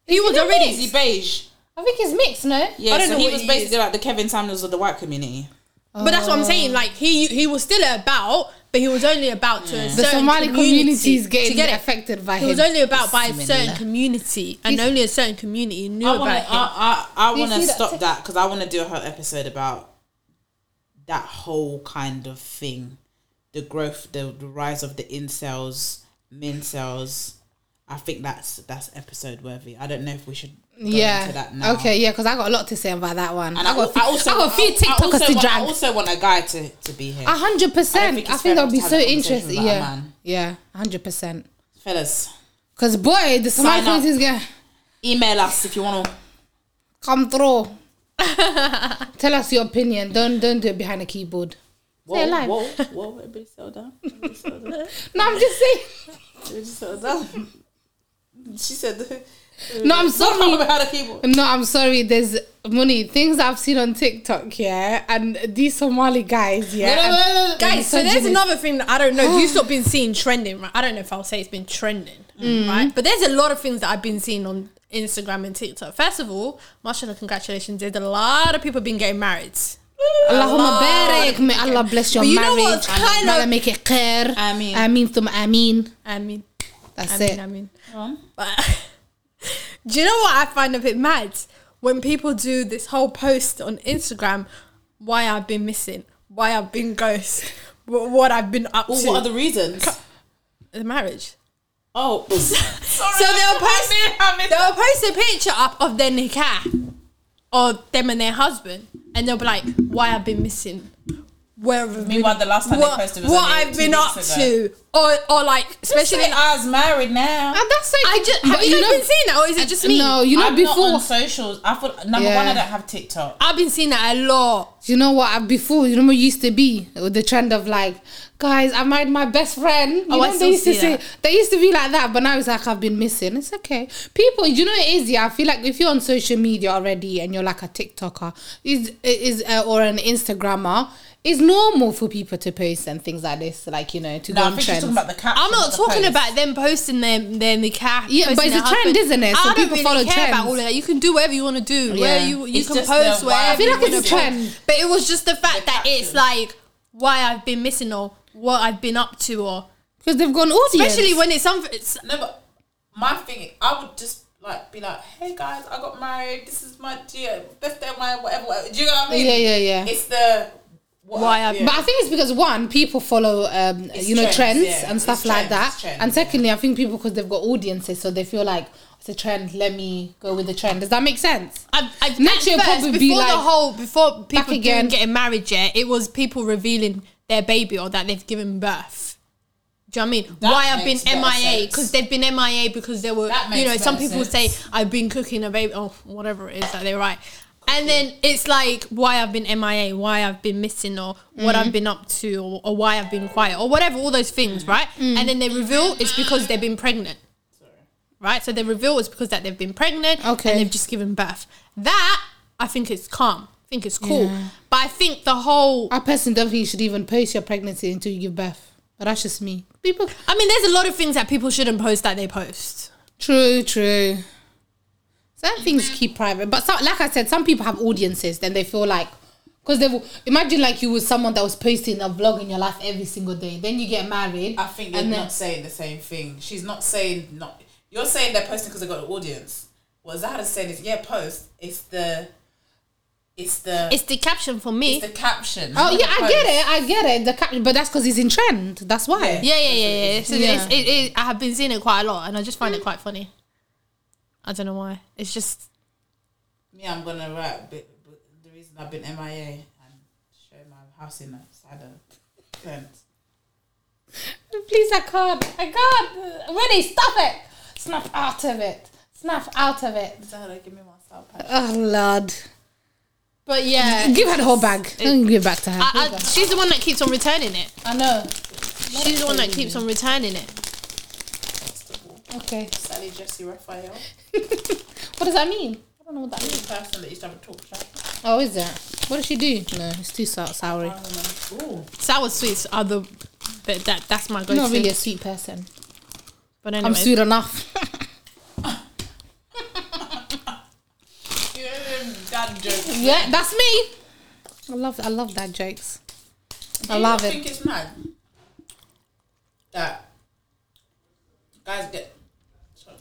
he was already. Is he beige? I think he's mixed, no? Yeah, I don't so know he was he basically is. like the Kevin Samuels of the white community. But that's what I'm saying. Like he he was still about, but he was only about to a The certain Somali community is getting to get affected by him. He him. was only about by a certain community, and only a certain community knew I about want to. him. I, I, I want to stop that because I want to do a whole episode about that whole kind of thing, the growth, the, the rise of the incels, mincels. I think that's that's episode worthy. I don't know if we should go yeah. into that now. Okay, yeah, because I got a lot to say about that one. And I I, got, I also I got a few I- I TikTokers also to want, drag. I also want a guy to, to be here. A hundred percent. I it's think that'll be so interesting. about Yeah, man. yeah, hundred percent. Fellas, Because boy, the Somali Sign up. is gonna email us if you want to. come through. Tell us your opinion. Don't don't do it behind a keyboard. Say it Whoa, whoa, whoa! Everybody settle down. Everybody settle down. No, I'm just saying. Everybody settle down. She said. No, I'm Don't sorry. come behind a keyboard. No, I'm sorry. There's money things I've seen on TikTok, yeah, and these Somali guys, yeah. and- Guys, so there's another thing that I don't know. You've stop been seeing trending, right? I don't know if I'll say it's been trending, mm. right? But there's a lot of things that I've been seeing on Instagram and TikTok. First of all, mashallah, congratulations. There's a lot of people been getting married. Allahumma barik. May Allah bless your But you know marriage. what's kind May Allah of- make it khair. Ameen. Ameen thumma ameen. I mean, That's I mean, it. I mean. Do you know what I find a bit mad? When people do this whole post on Instagram, why I've been missing, why I've been ghost, wh- what I've been up Well, to. what are the reasons? the marriage. Oh, So they'll post, they'll post a picture up of their nikah or them and their husband, and they'll be like, "Why I've been missing? Where I've been- Meanwhile, the last time they what, posted was what I've been up ago. to, or or like especially. Especially I was married now. And that's like, I just have you, you not know- been seeing that, or is it just me? No, you know I'm before. not on socials. I thought number Yeah. one, I don't have TikTok. I've been seeing that a lot. You know what? I- Before, you know what used to be with the trend of like, guys, I married my best friend. You Oh, I know, still they used to see say that. they used to be like that, but now it's like I've been missing. It's okay. People, you know, it is. Yeah, I feel like if you're on social media already and you're like a TikToker, is is uh, or an Instagrammer, it's normal for people to post and things like this, like you know, to No, go I on think she's trends. talking about the caption. I'm not talking post. about them posting them, their their nikah. Yeah, but it's a their trend, husband. isn't it? So I don't people really follow care about all of that. You can do whatever you want to do. Yeah. Where you you It's can post the wherever. I feel like it's wanna a post. trend. But it was just the fact The that it's like why I've been missing or what I've been up to or because they've gone audience. especially when it's something. It's, No, but my thing, I would just like be like, "Hey guys, I got married. This is my dear birthday, my whatever, whatever." Do you know what I mean? Yeah, yeah, yeah. It's the what, Why I- yeah. But I think it's because one, people follow, um, It's you know, trends, trends, yeah. and stuff It's like trends, that. trends, and secondly, I think people because they've got audiences, so they feel like it's a trend. Let me go with the trend. Does that make sense? I, I, Next year first, probably be before the like, whole before people again. getting married yet, it was people revealing their baby or that they've given birth. Do you know what I mean? That Why I've been MIA because they've been MIA because they were you know some people sense. say I've been cooking a baby or whatever it is that they write. And then it's like why I've been MIA, why I've been missing, or what Mm. I've been up to, or, or why I've been quiet, or whatever, all those things, Mm. right? And then they reveal it's because they've been pregnant right? So they reveal it's because that they've been pregnant Okay. and they've just given birth. That I think is calm. I think it's cool. Yeah. But I think the whole I personally don't think you should even post your pregnancy until you give birth. But that's just me. People, I mean there's a lot of things that people shouldn't post that they post. true, true. Some things mm-hmm. keep private, but some, like I said, some people have audiences. Then they feel like because they will imagine like you was someone that was posting a vlog in your life every single day. Then you get married. I think you're and then not saying the same thing. She's not saying not. You're saying they're posting because they got an audience. What Zahara's saying is, yeah, post. It's the, it's the, It's the caption for me. it's the caption. Oh yeah, I get it, I get it. The cap- but that's because he's in trend. That's why. Yeah. yeah, yeah, yeah, yeah. So Yeah. It's, it, it, I have been seeing it quite a lot and I just find it mm. quite funny. I don't know why. It's just Me, I'm gonna write. But, but the reason I've been MIA and show my house in a side of uh, fence. Please, I can't. I can't. Really, stop it. Snap out of it. Snap out of it. Zahara, give me my style patch. Oh Lord. But yeah. Give her the whole bag. Don't give it back to her. I, I, she's the one that keeps on returning it. I know. She's the one that keeps on returning it. Okay. Sally Jessy Raphael, What does that mean? I don't know what that means. the person that used to have a talk show. Oh, is it? What does she do? No, it's too sour. soury. Ooh, Sour sweets are the but that that's my I'm go-to. not really a sweet person. but anyway, I'm sweet enough. yeah, dad joke. yeah, that's me. I love. I love that jokes. I Do you love not it. think it's mad that guys get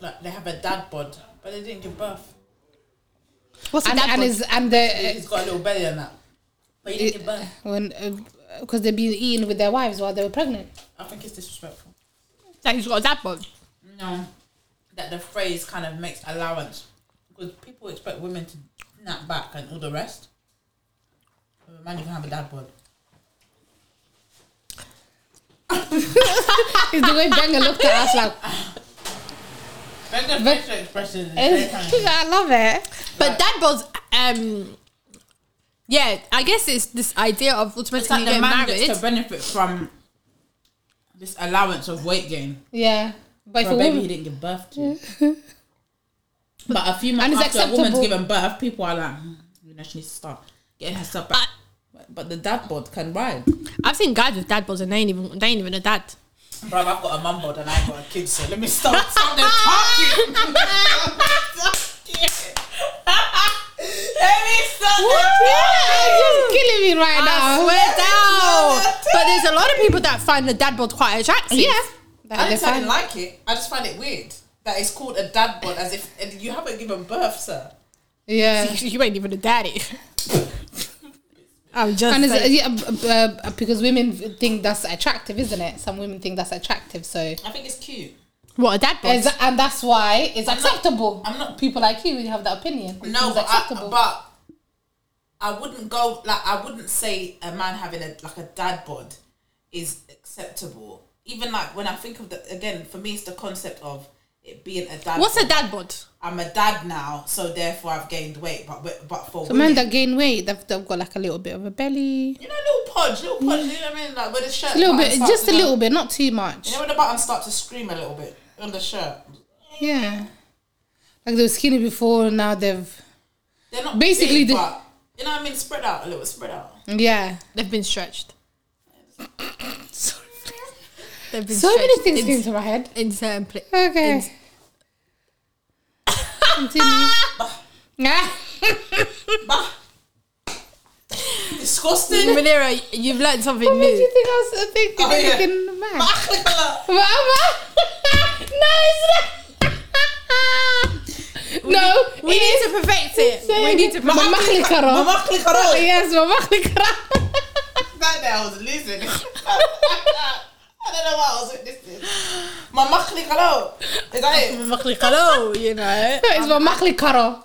like they have a dad bod, but they didn't give birth. what's And that? and is and the He's got a little belly and that, but he didn't give birth. when uh, because they've been eating with their wives while they were pregnant. I think it's disrespectful. that he's got a dad bod. No, that the phrase kind of makes allowance because people expect women to snap back and all the rest. But man, you can have a dad bod. It's the way Benga looked at us like, Very good facial expression. kind of- I love it. But dad bods, um, yeah, I guess it's this idea of automatically like getting man married. gets to benefit from this allowance of weight gain Yeah, but for for a baby he didn't give birth to. but a few months after a woman's given birth, people are like, "Hmm, you know, she needs to start getting herself back. but the dad bod can ride. I've seen guys with dad bods and they ain't even they ain't even a dad. Bro, I've got a mum bod and I ain't got a kid, so let me start something talking. let me start You're killing me right I now. swear down. But there's a lot of people that find the dad bod quite attractive. Yeah, I that, didn't they're I didn't fine. like it. I just find it weird that it's called a dad bod as if you haven't given birth, sir. Yeah. You ain't even a daddy. I'm just And it's, saying. yeah, b- uh, because women think that's attractive, isn't it? Some women think that's attractive, so I think it's cute. what a dad bod. And that's why it's I'm not- acceptable. I'm not- people like you, you have that opinion. No, It's but I, acceptable. but I wouldn't go like I wouldn't say a man having a like a dad bod is acceptable. Even like when I think of the again, for me, it's the concept of it being a dad. What's a dad bod? I'm a dad now, so therefore I've gained weight. But but, but for So women, men that gain weight, they've, they've got like a little bit of a belly. you know, little podge, little podge. You know what I mean? Like where the shirt, A little bit, just to a go- little bit, not too much. You know when the buttons start to scream a little bit on the shirt. Yeah. Like they were skinny before, now they've. They're not Basically big, the- but you know what I mean. Spread out a little, spread out. Yeah. They've been stretched. They've been So many things in, came to my head. in certain pla- Okay. in- Continue. Bah. Disgusting. Manera, you've learned something What made you new. think I was thinking Oh, yeah. looking mad? No, it's not. no, We need to perfect it. We need to perfect Mama Klikaro. Mama Klikaro. Yes, Mama Klikaro. That day I was losing. I don't know what I was witnessing. Mama Klikaro. Is that it? it. Hello, you know. It's Mama Klikaro.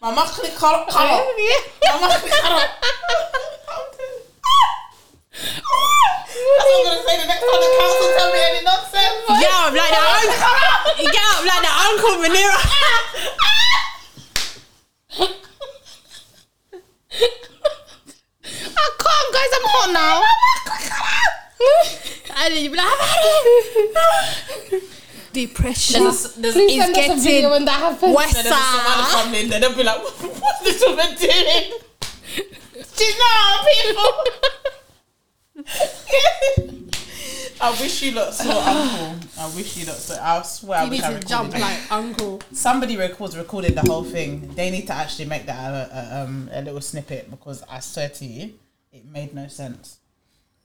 Mama Klikaro. Mama Klikaro. That's what I'm gonna say the next time the council tell me any nonsense. Get up like that uncle. Get up like that uncle Munira. I can't, guys. I'm hot now. And then you be like, I've had it. Depression There's a- there's- Please is send us a video getting when that happens. worse. Then there's some other family and then they'll be like, what's this woman doing? She's not people. I wish you lot saw Uncle. I wish you lot saw. I swear I You wish need I to recorded jump it. like uncle. Somebody records recorded the whole thing. They need to actually make that a, a, um, a little snippet because I swear to you, it made no sense.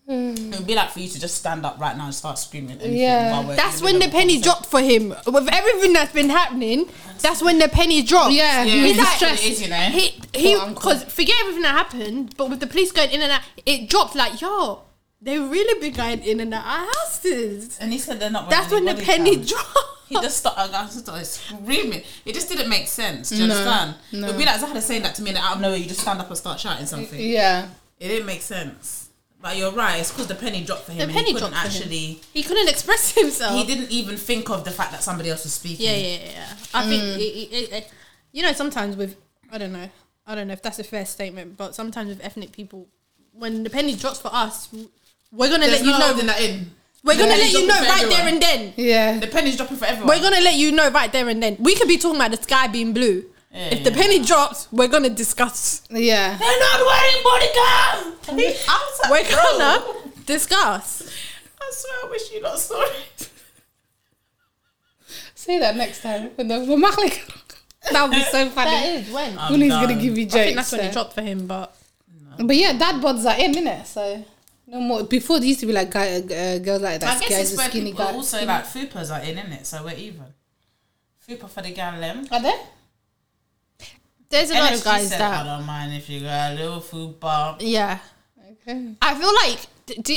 Hmm. It would be like for you to just stand up right now and start screaming. anything Yeah. That's when the middle of a penny conversation. dropped for him. With everything that's been happening, that's when the penny dropped. Yeah, Yeah, he's that's stressed. what it is, you know. He he because forget everything that happened, but with the police going in and out, it dropped like yo. They really been going in and out our houses. And he said they're not. That's when the penny cams. dropped. He just started, I just started screaming. It just didn't make sense. Do you No, understand? no. It would be like Zahra saying that to me, and out of nowhere, you just stand up and start shouting something. Yeah. It didn't make sense. But you're right. It's because the penny dropped for him. The and penny he couldn't dropped for him. actually. He couldn't express himself. He didn't even think of the fact that somebody else was speaking. Yeah, yeah, yeah. I think mm. it, it, it, it- you know sometimes with I don't know I don't know if that's a fair statement, but sometimes with ethnic people, when the penny drops for us, we're gonna There's let you no know. that in. We're gonna let you know dropping for right there and then. Yeah. The penny's dropping for everyone. We're gonna let you know right there and then. We could be talking about the sky being blue. Yeah, if the penny drops, we're gonna discuss. Yeah. They're not wearing body cam. Like, We're bro. gonna discuss. I swear, I wish you lot saw it. Say that next time. When the Mama Klikaro. That would be so funny. is when. I When he's gonna give you jokes. I think that's when so. it dropped for him, but But yeah, dad bods are in, innit? So no more. Before there used to be like guy, uh, girls like that, I guess guys it's with where skinny people guys. also like fupas are in, innit? So we're even. Fupa for the gal them. Are there? There's a lot of NSG guys said, I that don't mind if you got a little fupa. yeah. Okay. I feel like do,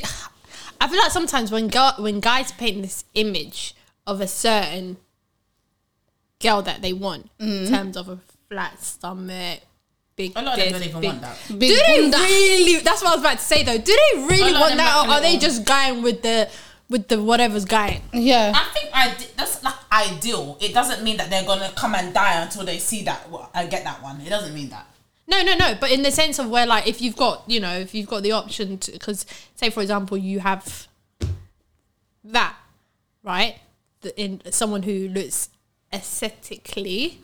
I feel like sometimes when girl, when guys paint this image of a certain girl that they want in mm. terms of a flat stomach, big. A lot of them don't even big- want that. Do they really? That's what I was about to say though. Do they really want that, or are they just going with the with the whatever's going? Yeah. I think I that's like ideal. It doesn't mean that they're gonna come and die until they see that. Well, I get that one. It doesn't mean that. No, no, no. But in the sense of where, like, if you've got, you know, if you've got the option to, because say for example, you have that, right? The, in someone who looks aesthetically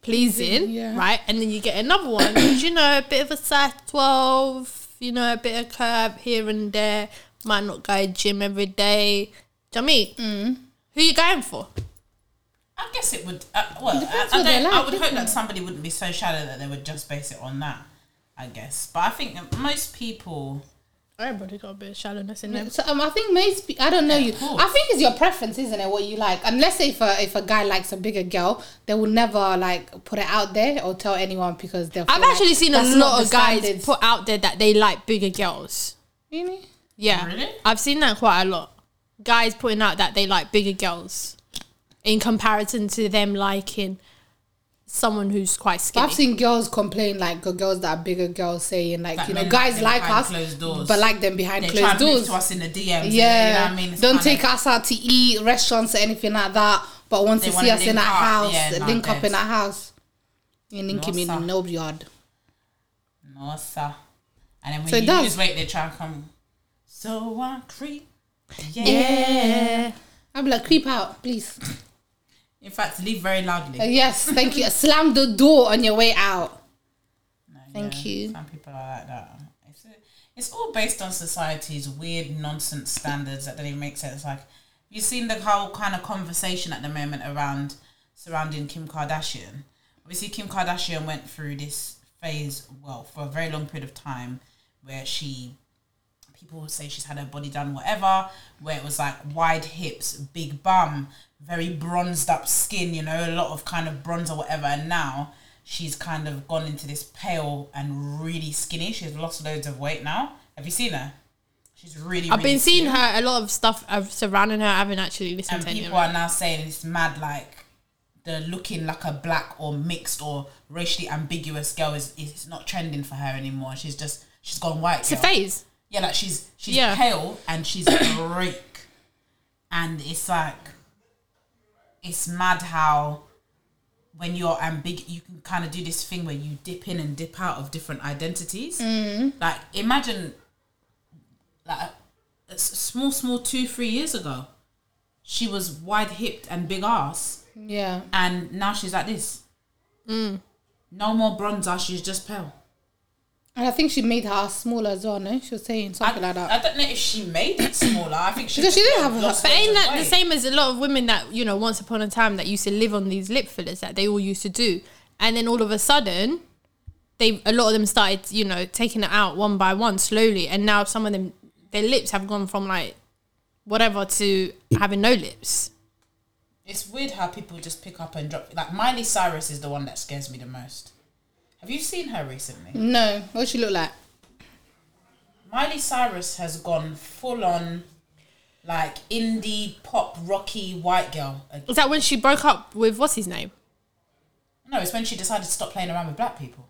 pleasing, yeah. right? And then you get another one, who's, you know, a bit of a size twelve, you know, a bit of curve here and there. Might not go to gym every day. Do you know what I mean? Who you going for? I guess it would. Uh, well, I, I, what don't, I would hope isn't that somebody wouldn't be so shallow that they would just base it on that. I guess, but I think that most people. Everybody got a bit of shallowness in them. So um, I think most I don't know you. course. I think it's your preference, isn't it? What you like. Unless if a if a guy likes a bigger girl, they will never like put it out there or tell anyone because they'll. I've feel like actually seen a lot of guys standards. put out there that they like bigger girls. Really? Yeah, Really? I've seen that quite a lot. Guys putting out that they like bigger girls in comparison to them liking someone who's quite But skinny. I've seen girls complain like girls that are bigger girls saying like That you know guys like like them behind us doors. but like them behind They try closed and move doors. to us in the DMs. Yeah, you know what I mean? It's don't kinda- take us out to eat restaurants or anything like that. But want They to see us in link our up, house, yeah, nah, link up in our house. In No, Lincoln, sir. in no yard. No, sir. And then when So it you lose weight, they try and come. So I creep. Yeah. yeah. Be like, creep out, please. In fact, leave very loudly. Uh, yes, thank you. Slam the door on your way out. No, Thank you. Some people are like that. It's, it's all based on society's weird nonsense standards that don't even make sense. Like, you've seen the whole kind of conversation at the moment around surrounding Kim Kardashian. Obviously, Kim Kardashian went through this phase, well, for a very long period of time where she people say she's had her body done whatever where it was like wide hips big bum very bronzed up skin you know a lot of kind of bronze or whatever. And now she's kind of gone into this pale and really skinny. She's lost loads of weight now. Have you seen her? She's really I've really been seeing skinny. her a lot of stuff uh, surrounding her. I haven't actually listened and to of people are now saying it's mad like the looking like a black or mixed or racially ambiguous girl is is not trending for her anymore. She's just she's gone white It's a phase. Yeah, like she's she's Yeah. pale and she's break, and it's like it's mad how when you're ambig, you can kind of do this thing where you dip in and dip out of different identities. Mm. Like imagine, like a s- small, small two, three years ago, she was wide hipped and big ass, Yeah. and now she's like this. Mm. No more bronzer, she's just pale. And I think she made her ass smaller as well, no? She was saying something I, like that. I don't know if she made it smaller. I think she Because she didn't have a- lost But ain't that the same as a lot of women that, you know, once upon a time that used to live on these lip fillers that they all used to do. And then all of a sudden, they a lot of them started, you know, taking it out one by one slowly. And now some of them, their lips have gone from like whatever to having no lips. It's weird how people just pick up and drop. Like Miley Cyrus is the one that scares me the most. Have you seen her recently? no. What does she look like? Miley Cyrus has gone full on, like indie pop rocky white girl. Like, Is that when she broke up with what's his name? No, it's when she decided to stop playing around with black people.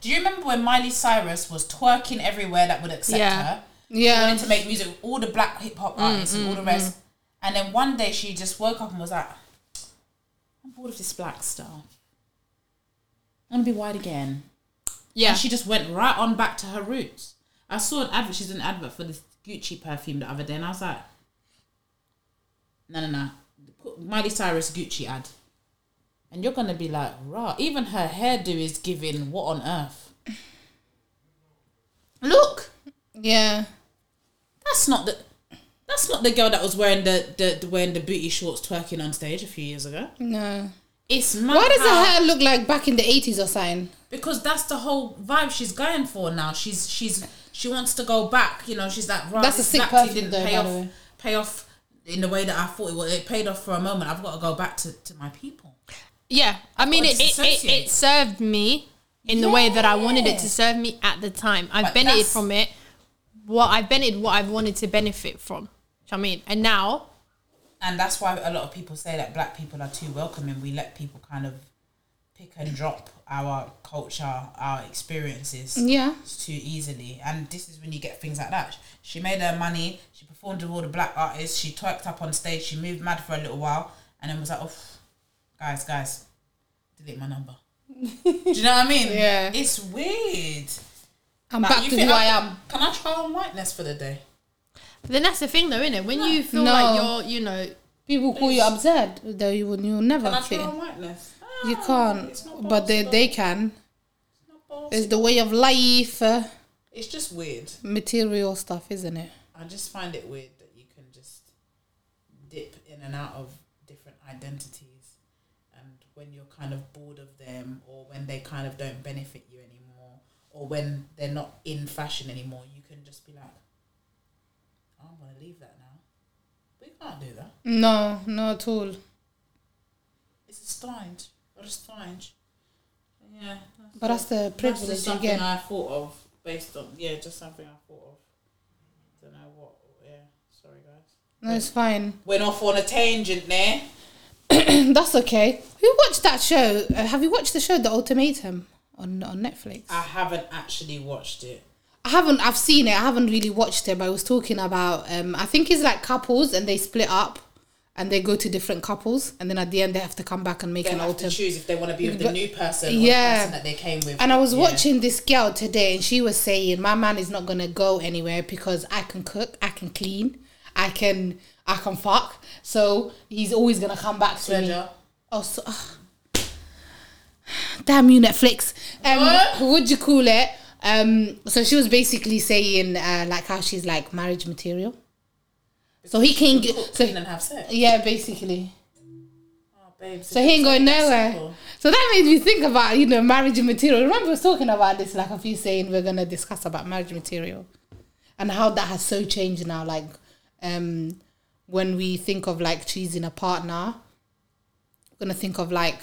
Do you remember when Miley Cyrus was twerking everywhere that would accept Yeah. her? Yeah. wanted to make music with all the black hip hop mm, artists and all the mm, rest. Mm. And then one day she just woke up and was like, I'm bored of this black stuff. I want to be white again. Yeah. And she just went right on back to her roots. I saw an advert, she's an advert for this Gucci perfume the other day, and I was like, no, no, no. Put Miley Cyrus Gucci ad. And you're going to be like, rah. Even her hairdo is giving what on earth? Look, Yeah. that's not the. That's not the girl that was wearing the, the, the wearing the booty shorts twerking on stage a few years ago. No. It's mad Why does her hair look like back in the 80s or something? because that's the whole vibe she's going for now. She's she's she wants to go back. You know, she's like, right, That's a sick black tea didn't though, pay the off pay off in the way that I thought it would. It paid off for a moment. I've got to go back to, to my people. Yeah, I mean, it, it, it, it served me in the way that I wanted it to serve me at the time. I've But benefited from it. What I've benefited, what I've wanted to benefit from. Do you know what I mean? And now, And that's why a lot of people say that black people are too welcoming. We let people kind of pick and drop our culture, our experiences Yeah. too easily. And this is when you get things like that. She made her money. She performed with all the black artists. She twerked up on stage. She moved mad for a little while, and then was like, "Oh, guys, guys, delete my number." Do you know what I mean? Yeah. It's weird. I'm Like, back to who I am. Can I try on whiteness for the day? But then that's the thing, though, isn't it? When you feel No. like you're, you know, People call you absurd, though you will you'll never Can I fit. on whiteness? You can't, it's not but they they can. It's not. It's the way of life, uh, It's just weird. material stuff, isn't it? I just find it weird that you can just dip in and out of different identities, and when you're kind of bored of them, or when they kind of don't benefit you anymore, or when they're not in fashion anymore, you can just be like, "Oh, leave that now." We can't do that. No, not at all. It's a strange. A strange. Yeah. But that's the That's privilege just something again. I thought of based on yeah, just something I thought of. Don't know what. Yeah, sorry guys. No, it's fine. Went off on a tangent there. That's okay. Who watched that show? Uh, have you watched the show The Ultimatum on on Netflix? I haven't actually watched it. I haven't. I've seen it. I haven't really watched it, but I was talking about. Um, I think it's like couples and they split up, and they go to different couples, and then at the end they have to come back and make They an have to alter. choose if they want to be with the new person or yeah. the person that they came with. And I was Yeah. watching this girl today, and she was saying, "My man is not gonna go anywhere because I can cook, I can clean, I can, I can fuck. So he's always gonna come back to me." Oh, so, ugh. damn you, Netflix. Um, What? would you call it? Um, so she was basically saying, uh, like how she's like marriage material. So he can get, Cook, so and have sex. yeah, basically. Oh, babes, So he ain't going nowhere. simple. So that made me think about you know marriage material. Remember we was talking about this like a few saying we're gonna discuss about marriage material, and how that has so changed now. Like, um, when we think of like choosing a partner, we're gonna think of like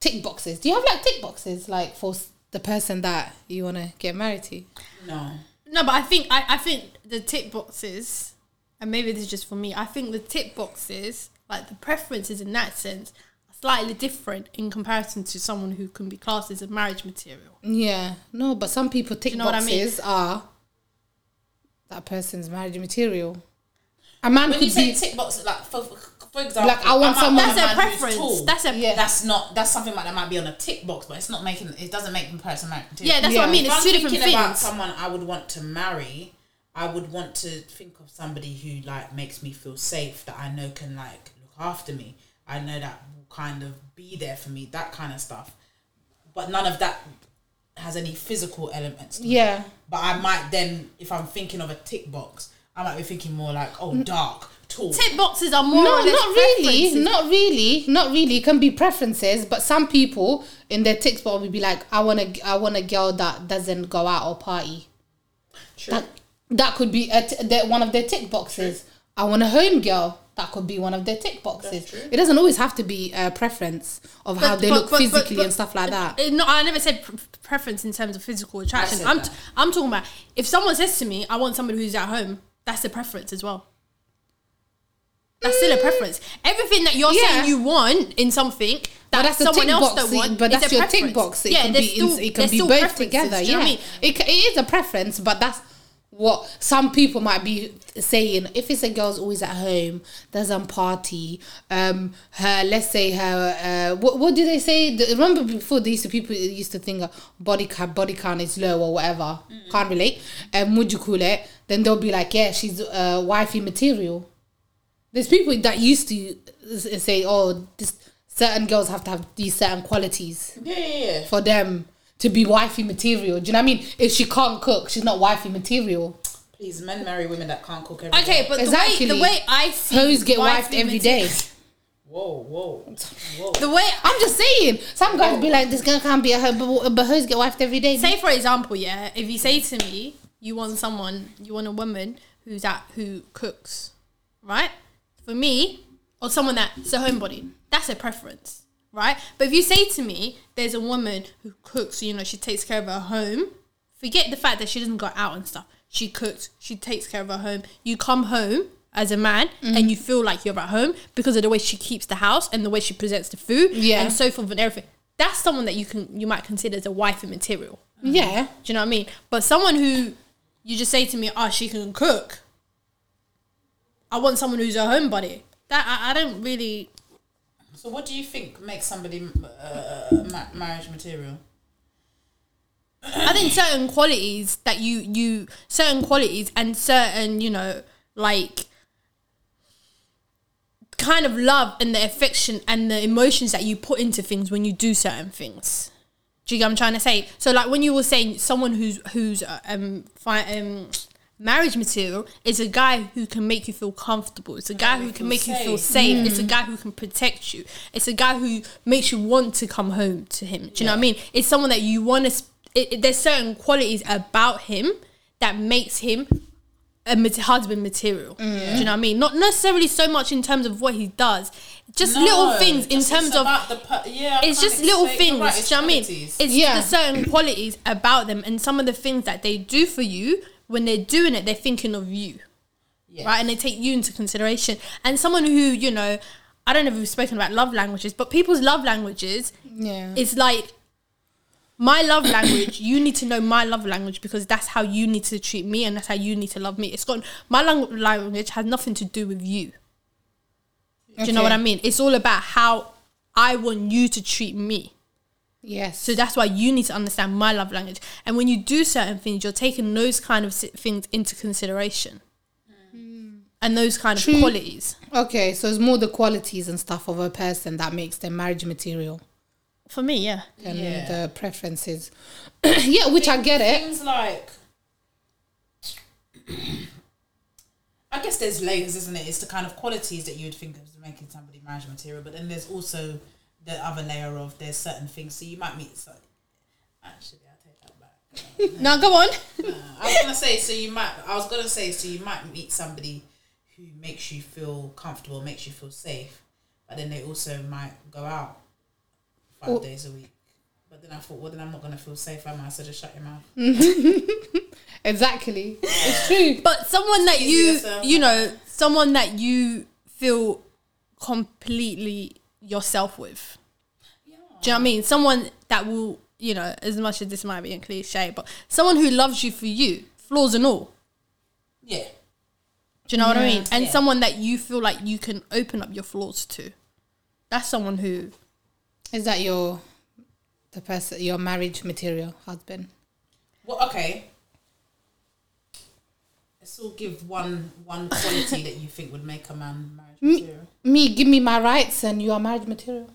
tick boxes. Do you have like tick boxes like for the person that you wanna get married to? No. No, but I think I, I think the tick boxes, and maybe this is just for me. I think the tick boxes, like the preferences in that sense, are slightly different in comparison to someone who can be classed as a marriage material. Yeah, no, but some people tick you know what I mean? boxes are that person's marriage material. A man When could you say be tick box, like for, for example, Like, I want might someone- That's a preference. That's a Yeah. That's not. That's something like that might be on a tick box, but it's not making. It doesn't make the person married. yeah. That's what I Yeah. mean. If It's I'm two different thinking about someone I would want to marry, I would want to think of somebody who like makes me feel safe, that I know can like look after me. I know that will kind of be there for me, that kind of stuff. But none of that has any physical elements. To it. yeah. But I might then, if I'm thinking of a tick box, I might be thinking more like, oh, dark, tall. Tick boxes are more No, or less not really, not really, not really. It can be preferences, but some people in their tick box will be like, I want a, I want a girl that doesn't go out or party. True. That that could be a t- their- one of their tick boxes. I want a home girl. That could be one of their tick boxes. true. It doesn't always have to be a preference of how they look physically and stuff like that. Uh, No, I never said pre- preference in terms of physical attraction. I'm, t- I'm talking about if someone says to me, "I want somebody who's at home," that's a preference as well. That's still a preference. Everything that you're Yeah. saying you want in something that But that's a someone tick else box. don't but that's your tick box. It can be in, it can be both together. do you know Yeah, what I mean? it, ca- it is a preference, but that's what some people might be saying. If it's a girl's always at home, doesn't party, um, her let's say her uh, what what do they say? The, remember before these people used to think uh, body count body count is low or whatever. Can't relate. Um, would you call it? Then they'll be like, yeah, she's uh, wifey material. There's people that used to say, oh, this certain girls have to have these certain qualities Yeah, yeah, yeah. for them to be wifey material. Do you know what I mean? If she can't cook, she's not wifey material. Please, men marry women that can't cook every Okay, day. but Exactly. the way the way I see Hoes get wifed every day. Whoa, whoa, whoa. The way I'm just saying. Some guys be like, this girl can't be a hoe, but, but hoes get wifed every day. say for example, yeah, if you say to me, you want someone, you want a woman who's at who cooks, right? For me, or someone that's a homebody, that's a preference, right? But if you say to me, there's a woman who cooks, you know, she takes care of her home. Forget the fact that she doesn't go out and stuff. She cooks, she takes care of her home. You come home as a man and you mm-hmm. feel like you're at home because of the way she keeps the house and the way she presents the food Yeah. and so forth and everything. That's someone that you can you might consider as a wife material. yeah. Do you know what I mean? But someone who you just say to me, "Oh, she can cook." I want someone who's a homebody. That I, I don't really. So, what do you think makes somebody uh, ma- marriage material? I think certain qualities that you you certain qualities and certain you know like kind of love and the affection and the emotions that you put into things when you do certain things. Do you get what I'm trying to say? So like when you were saying someone who's who's uh, um, fi- um marriage material is a guy who can make you feel comfortable. It's a guy who can make you feel safe. safe. It's a guy who can protect you. It's a guy who makes you want to come home to him. Do you know what I mean? It's someone that you want to. It, it- there's certain qualities about him that makes him a mat- husband material. Do you mm. know what I mean? Not necessarily so much in terms of what he does, just little things in terms of per- yeah. I it's just little things. right, do you know what I mean? It's Yeah. the certain qualities about them and some of the things that they do for you. When they're doing it, they're thinking of you, Yes. right? And they take you into consideration. And someone who you know, I don't know if we've spoken about love languages, but people's love languages Yeah. it's like my love language you need to know my love language because that's how you need to treat me and that's how you need to love me it's got my lang- language has nothing to do with you do you know what i mean it's all about how i want you to treat me yes. so that's why you need to understand my love language and when you do certain things you're taking those kind of things into consideration hmm. and those kind of qualities okay, so it's more the qualities and stuff of a person that makes them marriage material for me yeah And Yeah. the preferences. yeah, which I get it. Things like, I guess there's layers, isn't it? It's the kind of qualities that you would think of as making somebody marriage material, but then there's also the other layer of there's certain things. So you might meet. So, actually, I take that back. now go on I was gonna say so you might. I was gonna say so you might meet somebody who makes you feel comfortable, makes you feel safe, but then they also might go out five Oh. days a week. But then I thought, well, then I'm not gonna feel safe, am I? So just shut your mouth. Exactly. It's true. But someone that you, you know, someone that you feel completely yourself with. Do you know what I mean? Someone that will, you know, as much as this might be a cliche, but someone who loves you for you, flaws and all. Yeah. Do you know what I mean? And Yeah. someone that you feel like you can open up your flaws to. That's someone who, Is that your the person your marriage material husband? Well, okay. Let's all give one one quality that you think would make a man marriage material. Me, give me my rights, and you are marriage material.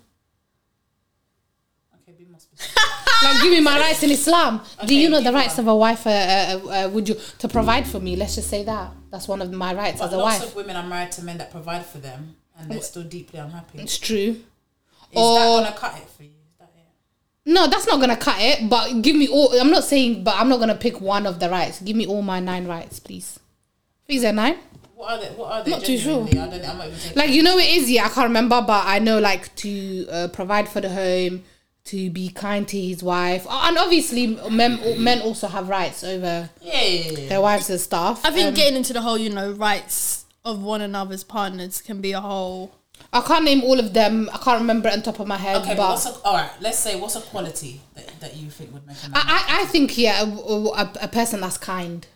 Okay, be more specific. Like, give me my rights in Islam. Do you know the rights one. of a wife? Uh, uh, uh, would you to provide for me? Let's just say that that's one of my rights But as a lots wife. of women are married to men that provide for them, and they're still deeply unhappy. It's true. Is that gonna cut it for you? That it? No, that's not gonna cut it. But give me all. I'm not saying, but I'm not gonna pick one of the rights. Give me all my nine rights, please. Is there nine? What are they? What are they? Not too sure. I don't. I'm not even taking Like you know, it is. Yeah, I can't remember, but I know like to uh, provide for the home, to be kind to his wife, Oh, and obviously men men also have rights over Yeah, yeah, yeah. their wives and stuff. I think Um, getting into the whole, you know, rights of one another's partners can be a whole. I can't name all of them. I can't remember it on top of my head, Okay, but, but. what's a, all right? Let's say what's a quality that, that you think would make a man? I, I, I think yeah, a, a, a person that's kind,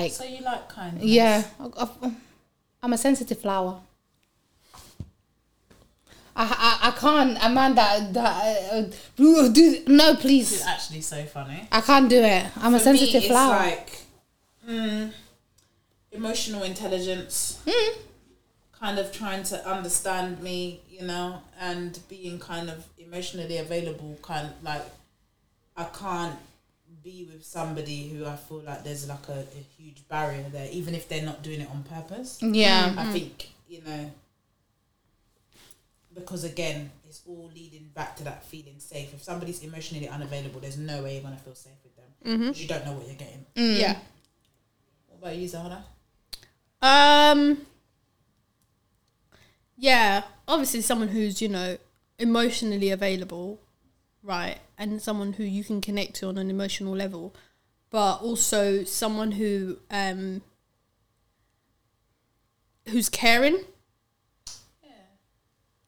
like so you like kindness? yeah, I, I'm a sensitive flower. I, I, I can't a man that that uh, do no please. This is actually so funny. I can't do it. I'm a For me, sensitive it's flower. like mm, emotional intelligence, Mm. kind of trying to understand me, you know, and being kind of emotionally available. Kind of like I can't be with somebody who I feel like there's like a, a huge barrier there, even if they're not doing it on purpose. yeah, I think you know because again, it's all leading back to that feeling safe. If somebody's emotionally unavailable, there's no way you're gonna feel safe with them because you don't know what you're getting. Yeah. What about you, Zahara? Um. Yeah, obviously someone who's you know emotionally available, right, and someone who you can connect to on an emotional level, but also someone who um who's caring. Yeah.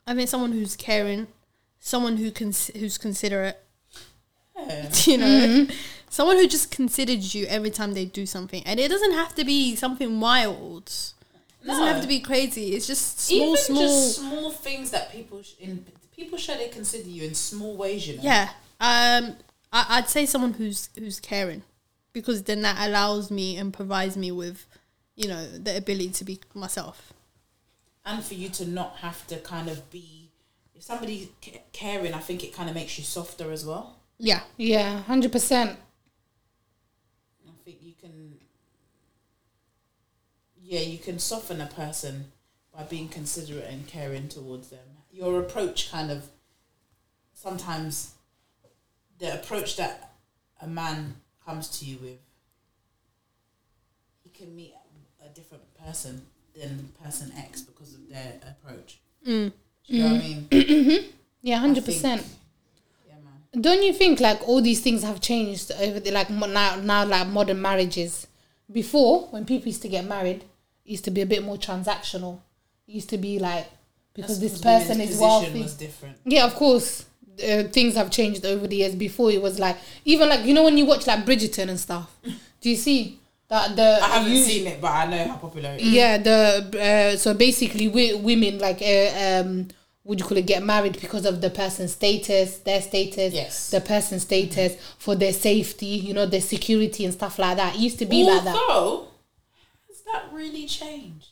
I mean, someone who's caring, someone who can who's considerate. Yeah. You know, someone who just considers you every time they do something, and it doesn't have to be something wild. It doesn't have to be crazy. It's just small, Even small. just small things that people sh- in people show they consider you in small ways. You know. yeah. Um, I, I'd say someone who's who's caring, because then that allows me and provides me with, you know, the ability to be myself. and for you to not have to kind of be if somebody ca- caring i think it kind of makes you softer as well Yeah. yeah, hundred percent. i think you can yeah you can soften a person by being considerate and caring towards them your approach kind of sometimes the approach that a man comes to you with he can meet a different person than person x because of their approach Mm. Do you know what i mean Yeah, hundred percent. Yeah, man. Don't you think like all these things have changed over the like now now like modern marriages? Before, when people used to get married, it used to be a bit more transactional. It used to be like because this person is wealthy. Yeah, of course. Uh, things have changed over the years. Before it was like even like you know when you watch like Bridgerton and stuff. Do you see that the I haven't you- seen it, but I know how popular it is. Yeah, the uh, so basically we, women like uh, um would you call it get married because of the person's status, their status, Yes. the person's status for their safety, you know, their security and stuff like that. It used to be like that. Although, has that really changed?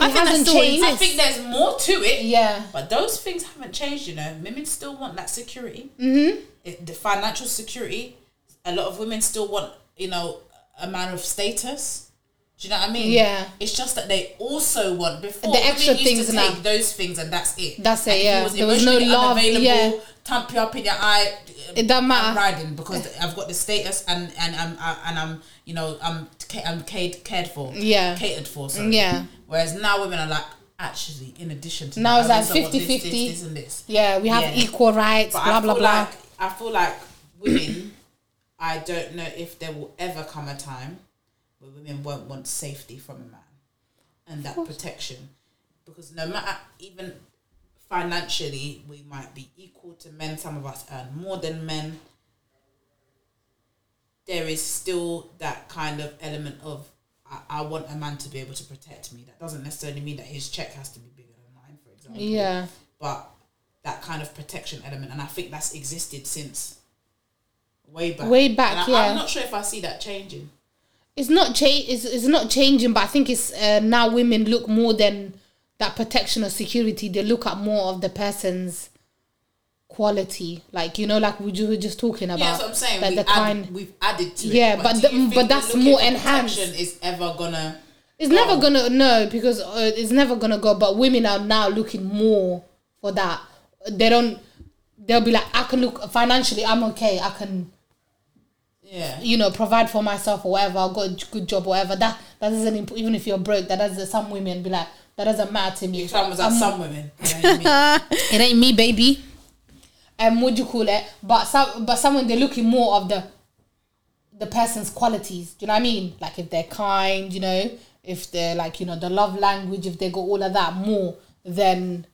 I think hasn't changed. I think there's more to it. Yeah. But those things haven't changed, you know. Women still want that security. Mm-hmm. the financial security. A lot of women still want, you know, a man of status. Do you know what I mean? Yeah. It's just that they also want before The extra used things to take those things and that's it. That's it, And yeah. was There was no love, yeah. Thump you up in your eye. Um, it doesn't I'm matter. riding because I've got the status and and I'm I, and I'm you know I'm I'm cared cared for. Yeah. Catered for. Sorry. Yeah. Whereas now women are like actually in addition to Now that, it's like also want 50-50. this, this, this and this. Yeah, we have Yeah. equal rights, But blah blah blah. like I feel like women. I don't know if there will ever come a time where women won't want safety from a man and that protection, because no matter even financially, we might be equal to men. Some of us earn more than men. There is still that kind of element of I, I want a man to be able to protect me. That doesn't necessarily mean that his check has to be bigger than mine, for example yeah. but that kind of protection element, and I think that's existed since way back. Way back, I, yeah. I'm not sure if I see that changing. It's not change. It's, it's not changing, but I think it's uh, now women look more than that protection or security. They look at more of the person's quality, like you know, like we were just talking about. Yeah, that's what I'm saying. Like we the add, kind. we've added to Yeah, it. but do the- but that's more enhanced. Is ever gonna? It's never gonna no because uh, it's never gonna go. But women are now looking more for that. They don't. They'll be like, I can look financially. I'm okay. I can Yeah. you know provide for myself or whatever. I got a good job or whatever. That that doesn't imp- even if you're broke. That does some women be like that doesn't matter to me. Some I'm- some women. You know what I mean? it ain't me, baby. Um, what do you call it? But some, but someone they're looking more of the, the person's qualities. Do you know what I mean? Like if they're kind, you know, if they're like you know the love language, if they got all of that more than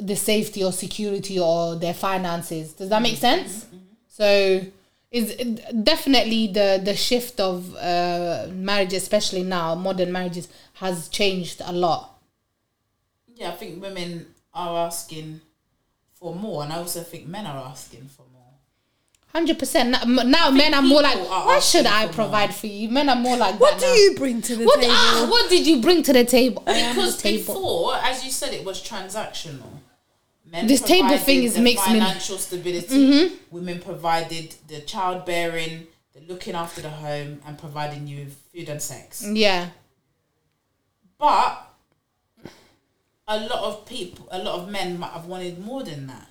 the safety or security or their finances. Does that make sense? So is definitely the the shift of uh, marriage, especially now modern marriages, has changed a lot. Yeah, I think women are asking for more, and I also think men are asking for more. Hundred percent. Now men are more like, people are why should I for provide for you? Men are more like, What do now. you bring to the What, table? ah, what did you bring to the table? Because Ah, table. before, as you said, it was transactional. Men This table thing is makes me- Mm-hmm. financial stability. Women provided the childbearing, the looking after the home, and providing you with food and sex. Yeah, But a lot of people, a lot of men might have wanted more than that.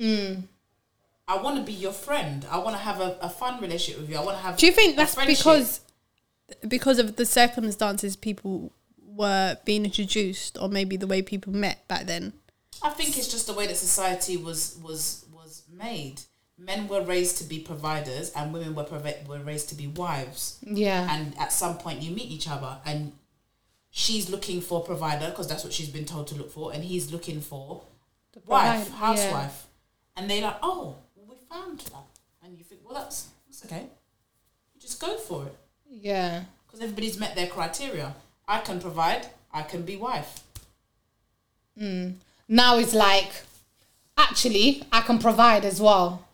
Mm. I want to be your friend. I want to have a, a fun relationship with you. I want to have. Do you think that's friendship. because because of the circumstances people were being introduced, or maybe the way people met back then? I think it's just the way that society was was was made. Men were raised to be providers, and women were were raised to be wives. yeah, And at some point, you meet each other, and she's looking for a provider because that's what she's been told to look for, and he's looking for a wife, housewife, and they're like, "Oh, well, we found that," and you think, "Well, that's that's okay. You just go for it yeah, because everybody's met their criteria. I can provide. I can be wife. Mm. Now it's like, actually, I can provide as well.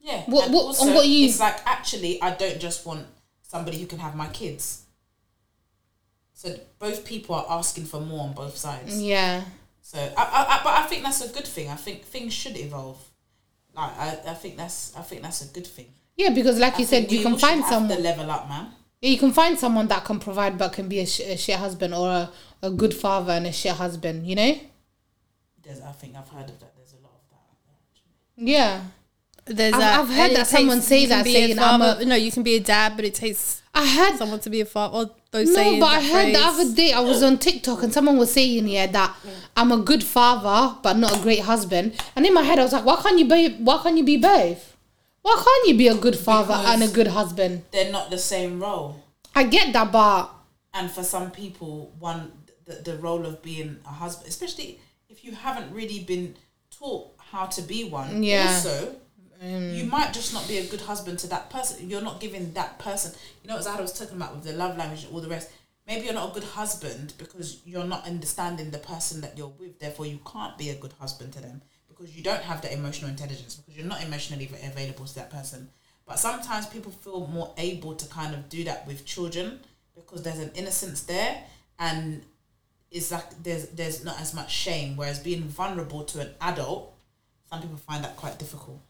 Yeah. What- and what- also, and what you- It's like actually, I don't just want somebody who can have my kids. So both people are asking for more on both sides. Yeah, So, I, I, I, but I think that's a good thing. I think things should evolve. Like I, I think that's, I think that's a good thing. yeah, because like I you said, you can find someone. to level up, man. Yeah, you can find someone that can provide but can be a, sh- a shit husband or a, a good father and a shit husband. You know? There's, I think I've heard of that. There's a lot of that. actually. Yeah. There's I've- a- I've heard that someone takes- say that, be a saying, I'm a- no, you can be a dad, but it takes I heard someone to be a father. Or those No, sayings, but I that heard the other day I was on TikTok and someone was saying yeah that I'm a good father but not a great husband. And in my head I was like, why can't you be why can't you be both? Why can't you be a good father Because- and a good husband? They're not the same role. I get that, but and for some people one the the, the role of being a husband, especially if you haven't really been taught how to be one. Yeah. Also, um, you might just not be a good husband to that person. You're not giving that person. You know, as I was talking about with the love language and all the rest. Maybe you're not a good husband because you're not understanding the person that you're with. Therefore, you can't be a good husband to them because you don't have the emotional intelligence because you're not emotionally available to that person. But sometimes people feel more able to kind of do that with children because there's an innocence there and it's like there's there's not as much shame. Whereas being vulnerable to an adult, some people find that quite difficult.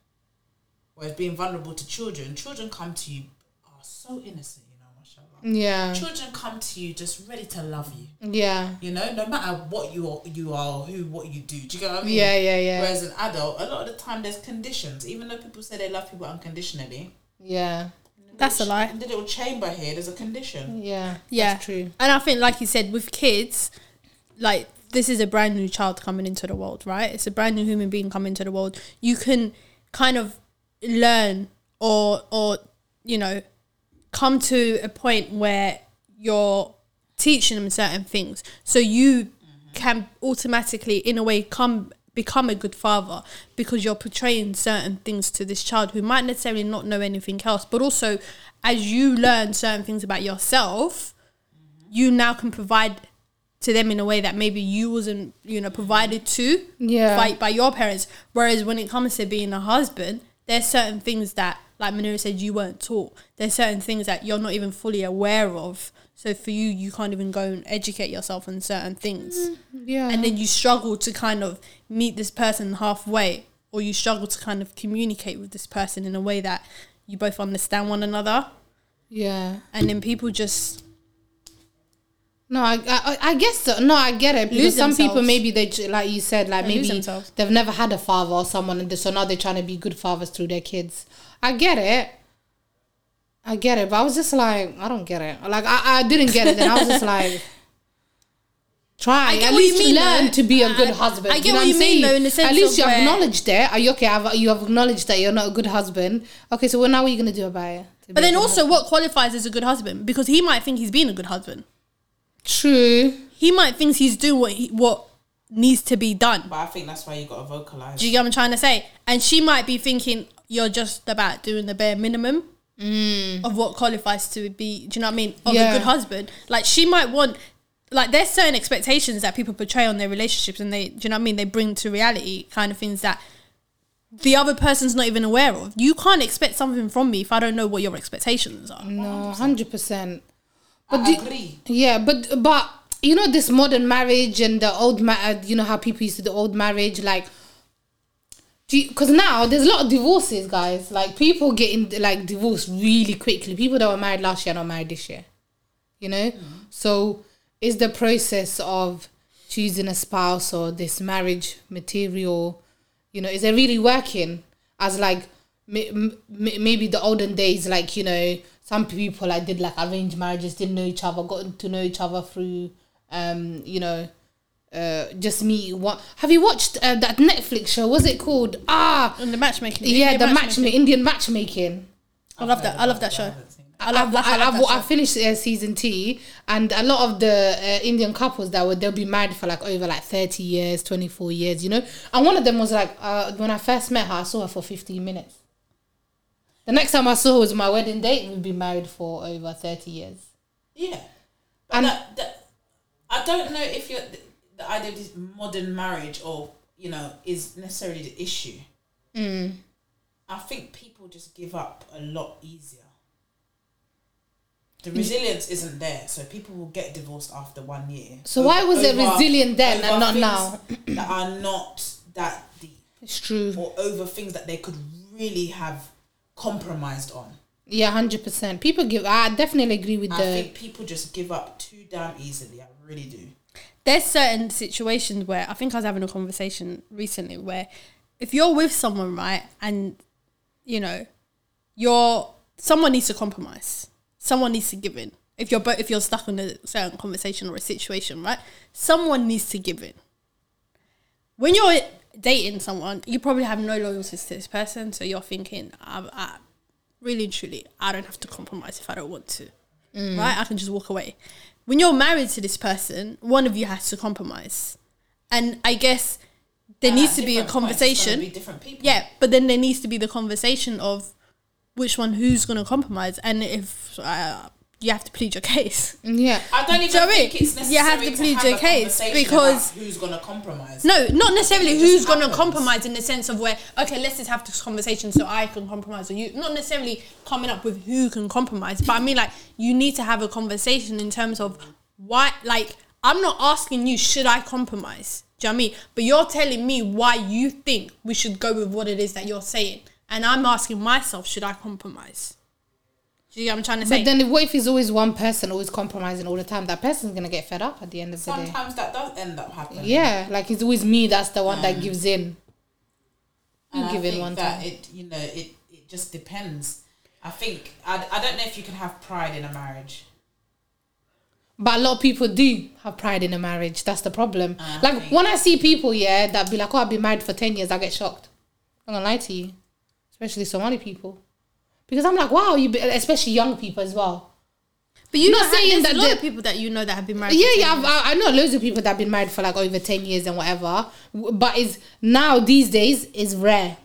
Whereas being vulnerable to children, children come to you are so innocent, you know, mashallah. Yeah. Children come to you just ready to love you. Yeah. You know, no matter what you are, you are, who, what you do. Do you get what I mean? Yeah, yeah, yeah. Whereas an adult, a lot of the time, there's conditions. Even though people say they love people unconditionally, Yeah. That's a lie. in the little chamber here, there's a condition. Yeah. Yeah, That's true. And I think, like you said, with kids, like this is a brand new child coming into the world, right? It's a brand new human being coming into the world. You can kind of learn or or you know come to a point where you're teaching them certain things, so you mm-hmm. can automatically, in a way, come become a good father because you're portraying certain things to this child who might necessarily not know anything else but also as you learn certain things about yourself mm-hmm. you now can provide to them in a way that maybe you wasn't you know provided to Yeah. by, by your parents whereas when it comes to being a husband there's certain things that like Munira said you weren't taught there's certain things that you're not even fully aware of so for you you can't even go and educate yourself on certain things mm, Yeah. and then you struggle to kind of meet this person halfway or you struggle to kind of communicate with this person in a way that you both understand one another yeah. and then people just No, I, I I guess so. No, I get it. Because Lose some people maybe they like you said like They maybe they've never had a father or someone, and so now they're trying to be good fathers through their kids. I get it. I get it, but I was just like, I don't get it. Like I, I didn't get it. Then I was just like, try at what you least mean, learn though. to be a good I- husband. I You get know what you I'm mean, saying? though, in the sense At least you acknowledged it. Are you okay? I've, you have acknowledged that you're not a good husband. Okay, so what now? What are you gonna do about it? But then also what qualifies as a good husband because he might think he's being a good husband True. he might think he's doing what he, what needs to be done But I think that's why you got to vocalize. do you get what I'm trying to say and she might be thinking you're just about doing the bare minimum mm. of what qualifies to be do you know what I mean of Yeah. a good husband like she might want like there's certain expectations that people portray on their relationships and they do you know what I mean they bring to reality kind of things that the other person's not even aware of you can't expect something from me if I don't know what your expectations are No, hundred percent. I But do, agree. yeah, but but you know this modern marriage and the old ma- uh, you know how people used to do old marriage like. Because now there's a lot of divorces, guys. Like people getting like divorced really quickly. People that were married last year are not married this year. You know, so is the process of choosing a spouse or this marriage material, you know, is it really working? As like maybe the olden days, like you know, some people like did like arranged marriages, didn't know each other, got to know each other through, um, you know, uh, just me. What have you watched uh, that Netflix show? Was it called Ah? and the matchmaking Yeah, the Indian matchmaking, Indian matchmaking. I love that I love that show I I love that I love I've finished uh, season two, and a lot of the uh, Indian couples that were they'll be married for like over like thirty years, twenty four years, you know. And one of them was like, uh, when I first met her, I saw her for fifteen minutes. The next time I saw her was my wedding date. We've been married for over thirty years. Yeah. But And- that, that, I don't know if you're, the, the idea of this modern marriage or, you know, is necessarily the issue. Mm. I think people just give up a lot easier. The resilience isn't there, so people will get divorced after one year. So why was it resilient then and not now? that are not that deep, It's true. or over things that they could really have compromised on. Yeah, hundred percent. People give. I definitely agree with I the. think people just give up too damn easily. I really do. there's certain situations where I think I was having a conversation recently where if you're with someone right and you know you're someone needs to compromise someone needs to give in if you're both if you're stuck in a certain conversation or a situation right someone needs to give in when you're dating someone you probably have no loyalties to this person so you're thinking I, I, really and truly I don't have to compromise if I don't want to. Right? I can just walk away. When you're married to this person, one of you has to compromise, and I guess there And needs to be a different points, it's gonna conversation. be different people. Yeah, but then there needs to be the conversation of which one who's going to compromise, and if uh, you have to plead your case. Yeah. I don't Do you even know what I think it's necessary You have to plead have your a case conversation because- about who's gonna compromise. No, not necessarily it just who's going to happens. compromise in the sense of where okay, let's just have this conversation so I can compromise or you. Not necessarily coming up with who can compromise, but I mean like you need to have a conversation in terms of why. Like I'm not asking you should I compromise. Do you know what I mean? But you're telling me why you think we should go with what it is that you're saying, and I'm asking myself should I compromise. Do you get what I'm trying to say? But then, what if it's always one person always compromising all the time? That person's gonna get fed up at the end of the day. Sometimes that does end up happening. Yeah, like it's always me that's the one that mm. gives in. And You I give in think one that time. it you know it it just depends. I think I, I don't know if you can have pride in a marriage. But a lot of people do have pride in a marriage. That's the problem. I like think- when I see people, yeah, that be like, "Oh, I've been married for ten years," I get shocked. I'm gonna lie to you, especially Somali people, because I'm like, "Wow, you," be, especially young people as well. but you're not saying there's that a lot the- of people that you know that have been married. Yeah, for 10 yeah, years. I've, I I know loads of people that have been married for like over ten years and whatever. But it's now these days is rare.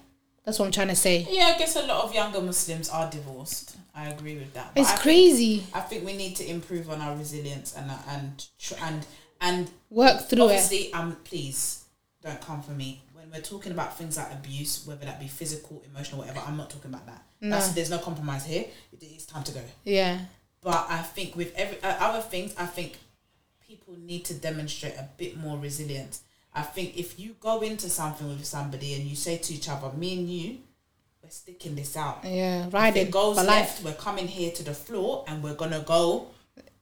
That's what I'm trying to say. Yeah, I guess a lot of younger Muslims are divorced. I agree with that. But It's I think- crazy. I think we need to improve on our resilience and uh, and and and Work through it. obviously, um, please don't come for me when we're talking about things like abuse, whether that be physical, emotional, whatever. I'm not talking about that. That's, there's no compromise here. It, it's time to go. Yeah. But I think with every uh, other things, I think people need to demonstrate a bit more resilience. I think if you go into something with somebody and you say to each other, "Me and you, we're sticking this out." Yeah. If it goes left, life. we're coming here to the floor and we're gonna go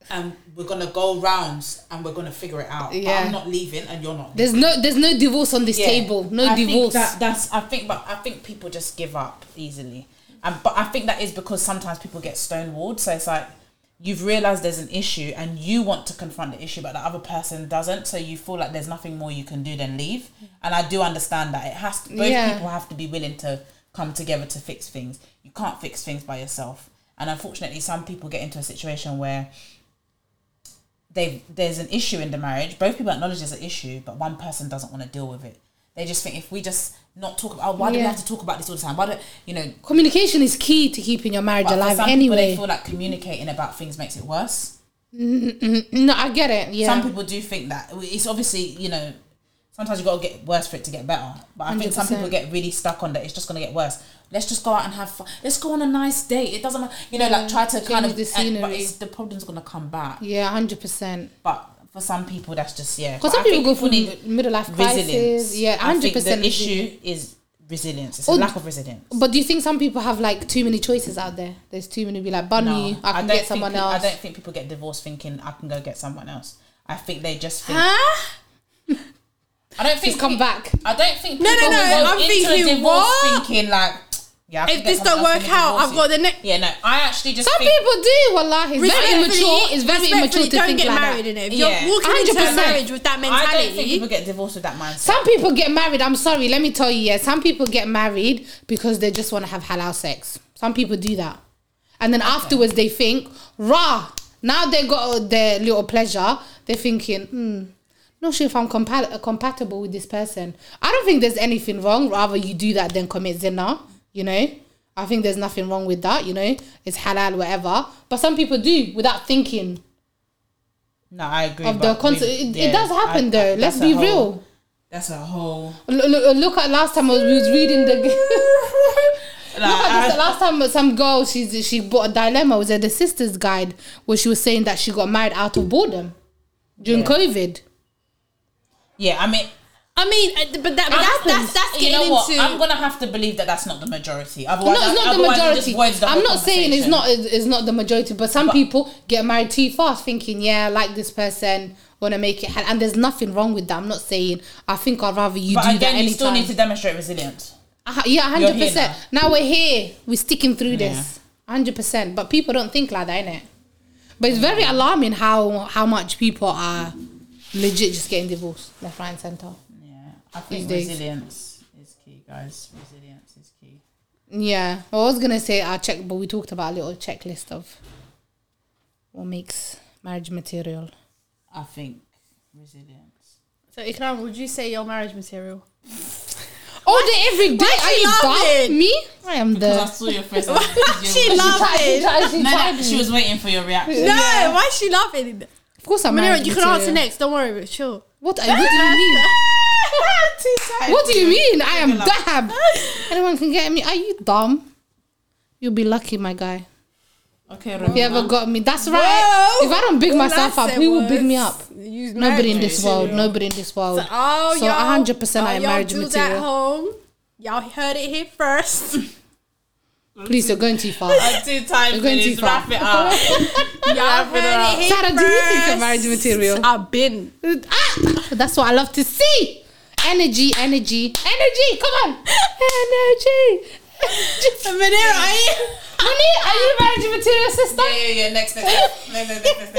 and we're gonna go rounds and we're gonna figure it out. But Yeah. I'm not leaving and you're not. There's no there's no divorce on this Yeah. table. No I think divorce. that, that's I think, but I think people just give up easily, and but I think that is because sometimes people get stonewalled. So it's like you've realized there's an issue and you want to confront the issue, but the other person doesn't. So you feel like there's nothing more you can do than leave. And I do understand that it has to, both Yeah. people have to be willing to come together to fix things. You can't fix things by yourself. And unfortunately, some people get into a situation where they there's an issue in the marriage. Both people acknowledge there's an issue, but one person doesn't want to deal with it. They just think if we just not talk about, oh, why do we have to talk about this all the time? Why do you know? Communication is key to keeping your marriage alive anyway, they feel like communicating about things makes it worse. No, I get it. Yeah. Some people do think that it's obviously you know. Sometimes you gotta get worse for it to get better. But I think some people get really stuck on that. It's just gonna get worse. Let's just go out and have fun. Let's go on a nice date. It doesn't matter. You know, like try to kind of the and- but it's, the problem's gonna come back. yeah, hundred percent. But for some people, that's just yeah. Because some I people go through middle life crisis. Yeah, I hundred percent. The issue is resilience. It's Oh, a lack of resilience. But do you think some people have like too many choices out there? There's too many. Be like, bunny, me. I can don't get someone think, pe- else. I don't think people get divorced thinking I can go get someone else. I think they just think. Huh? I don't think Just come back. I don't think No, no, no, go I'm into thinking, a divorce what? thinking like, yeah. I If this don't work out, I've got the next. Yeah, no. I actually just Some think, people do. Wallah, it's very immature. It's very immature to don't think get like married that. in it. If Yeah. you're walking into a marriage with that I don't think people get divorced with that mindset. Some people get married. I'm sorry, let me tell you. Yeah, some people get married because they just want to have halal sex. Some people do that, and then afterwards they think, "Rah." Now they got their little pleasure. They're thinking, "Hmm, not sure if I'm compa- compatible with this person." I don't think there's anything wrong. Rather you do that than commit zina. You know, I think there's nothing wrong with that. You know, it's halal, whatever. But some people do without thinking no, I agree. of the concept. It, yeah, it does happen I- though. I- Let's be whole- real. That's a whole. Look, look, look at last time I was, was reading the. Like, look at this, I- last time some girl she's she bought a dilemma was at the sisters guide where she was saying that she got married out of boredom during Yeah. COVID. yeah, I mean, I mean, uh, but that, but that's, that's that's you getting know what? into. I'm gonna have to believe that that's not the majority. No, it's not the otherwise it majority. the I'm not saying it's not it's not the majority, but some people get married too fast, thinking, yeah, I like this person, want to make it, and there's nothing wrong with that. I'm not saying I think I'd rather you But do that again, you still need to demonstrate resilience. Uh, yeah, hundred percent. Now we're here. We're sticking through Yeah. this, hundred percent. But people don't think like that, innit? But it's very alarming how how much people are legit just getting divorced left, right, and center. Yeah, I think These days. resilience is key, guys. Resilience is key. Yeah, I was gonna say our check, but we talked about a little checklist of what makes Marriage material. I think resilience. So Ikram, would you say your marriage material? All day, every day. Are you laughing? Me? I am the. Because I the. saw your face. and She you- laughing. No, no, she was waiting for your reaction. No, why is she laughing? Of course, I'm Munira, marriage you can material. answer next. Don't worry, but sure. What, what do you mean? What do you mean? I am dab. Anyone can get me. Are you dumb? You'll be lucky, my guy. Okay, If you ever got me, that's right. Whoa. If I don't big All myself up, who will big me up? Nobody in this world. Nobody in this world. So, oh, So 100% I am marriage do material. That home. Y'all heard it here first. Please, you're going too far. I'm too tired You're going too far. Wrap it up. Y'all heard it here Sarah, first. do you think you're marriage material? I've been. Ah, that's what I love to see energy, energy, energy. Come on, energy. Munira, are you? Munira, are you marriage material sister? Yeah, yeah, yeah. Next, next, next,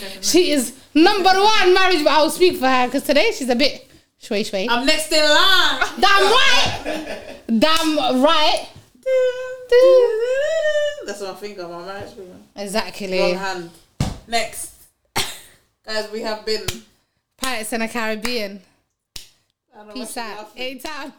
next, She is number one marriage, but I will speak for her because today she's a bit shway shway. I'm next in line. Damn right. Damn right. That's my finger, my marriage finger. Exactly. One hand. Next. Guys, we have been Pirates in the Caribbean. Peace out. Anytime.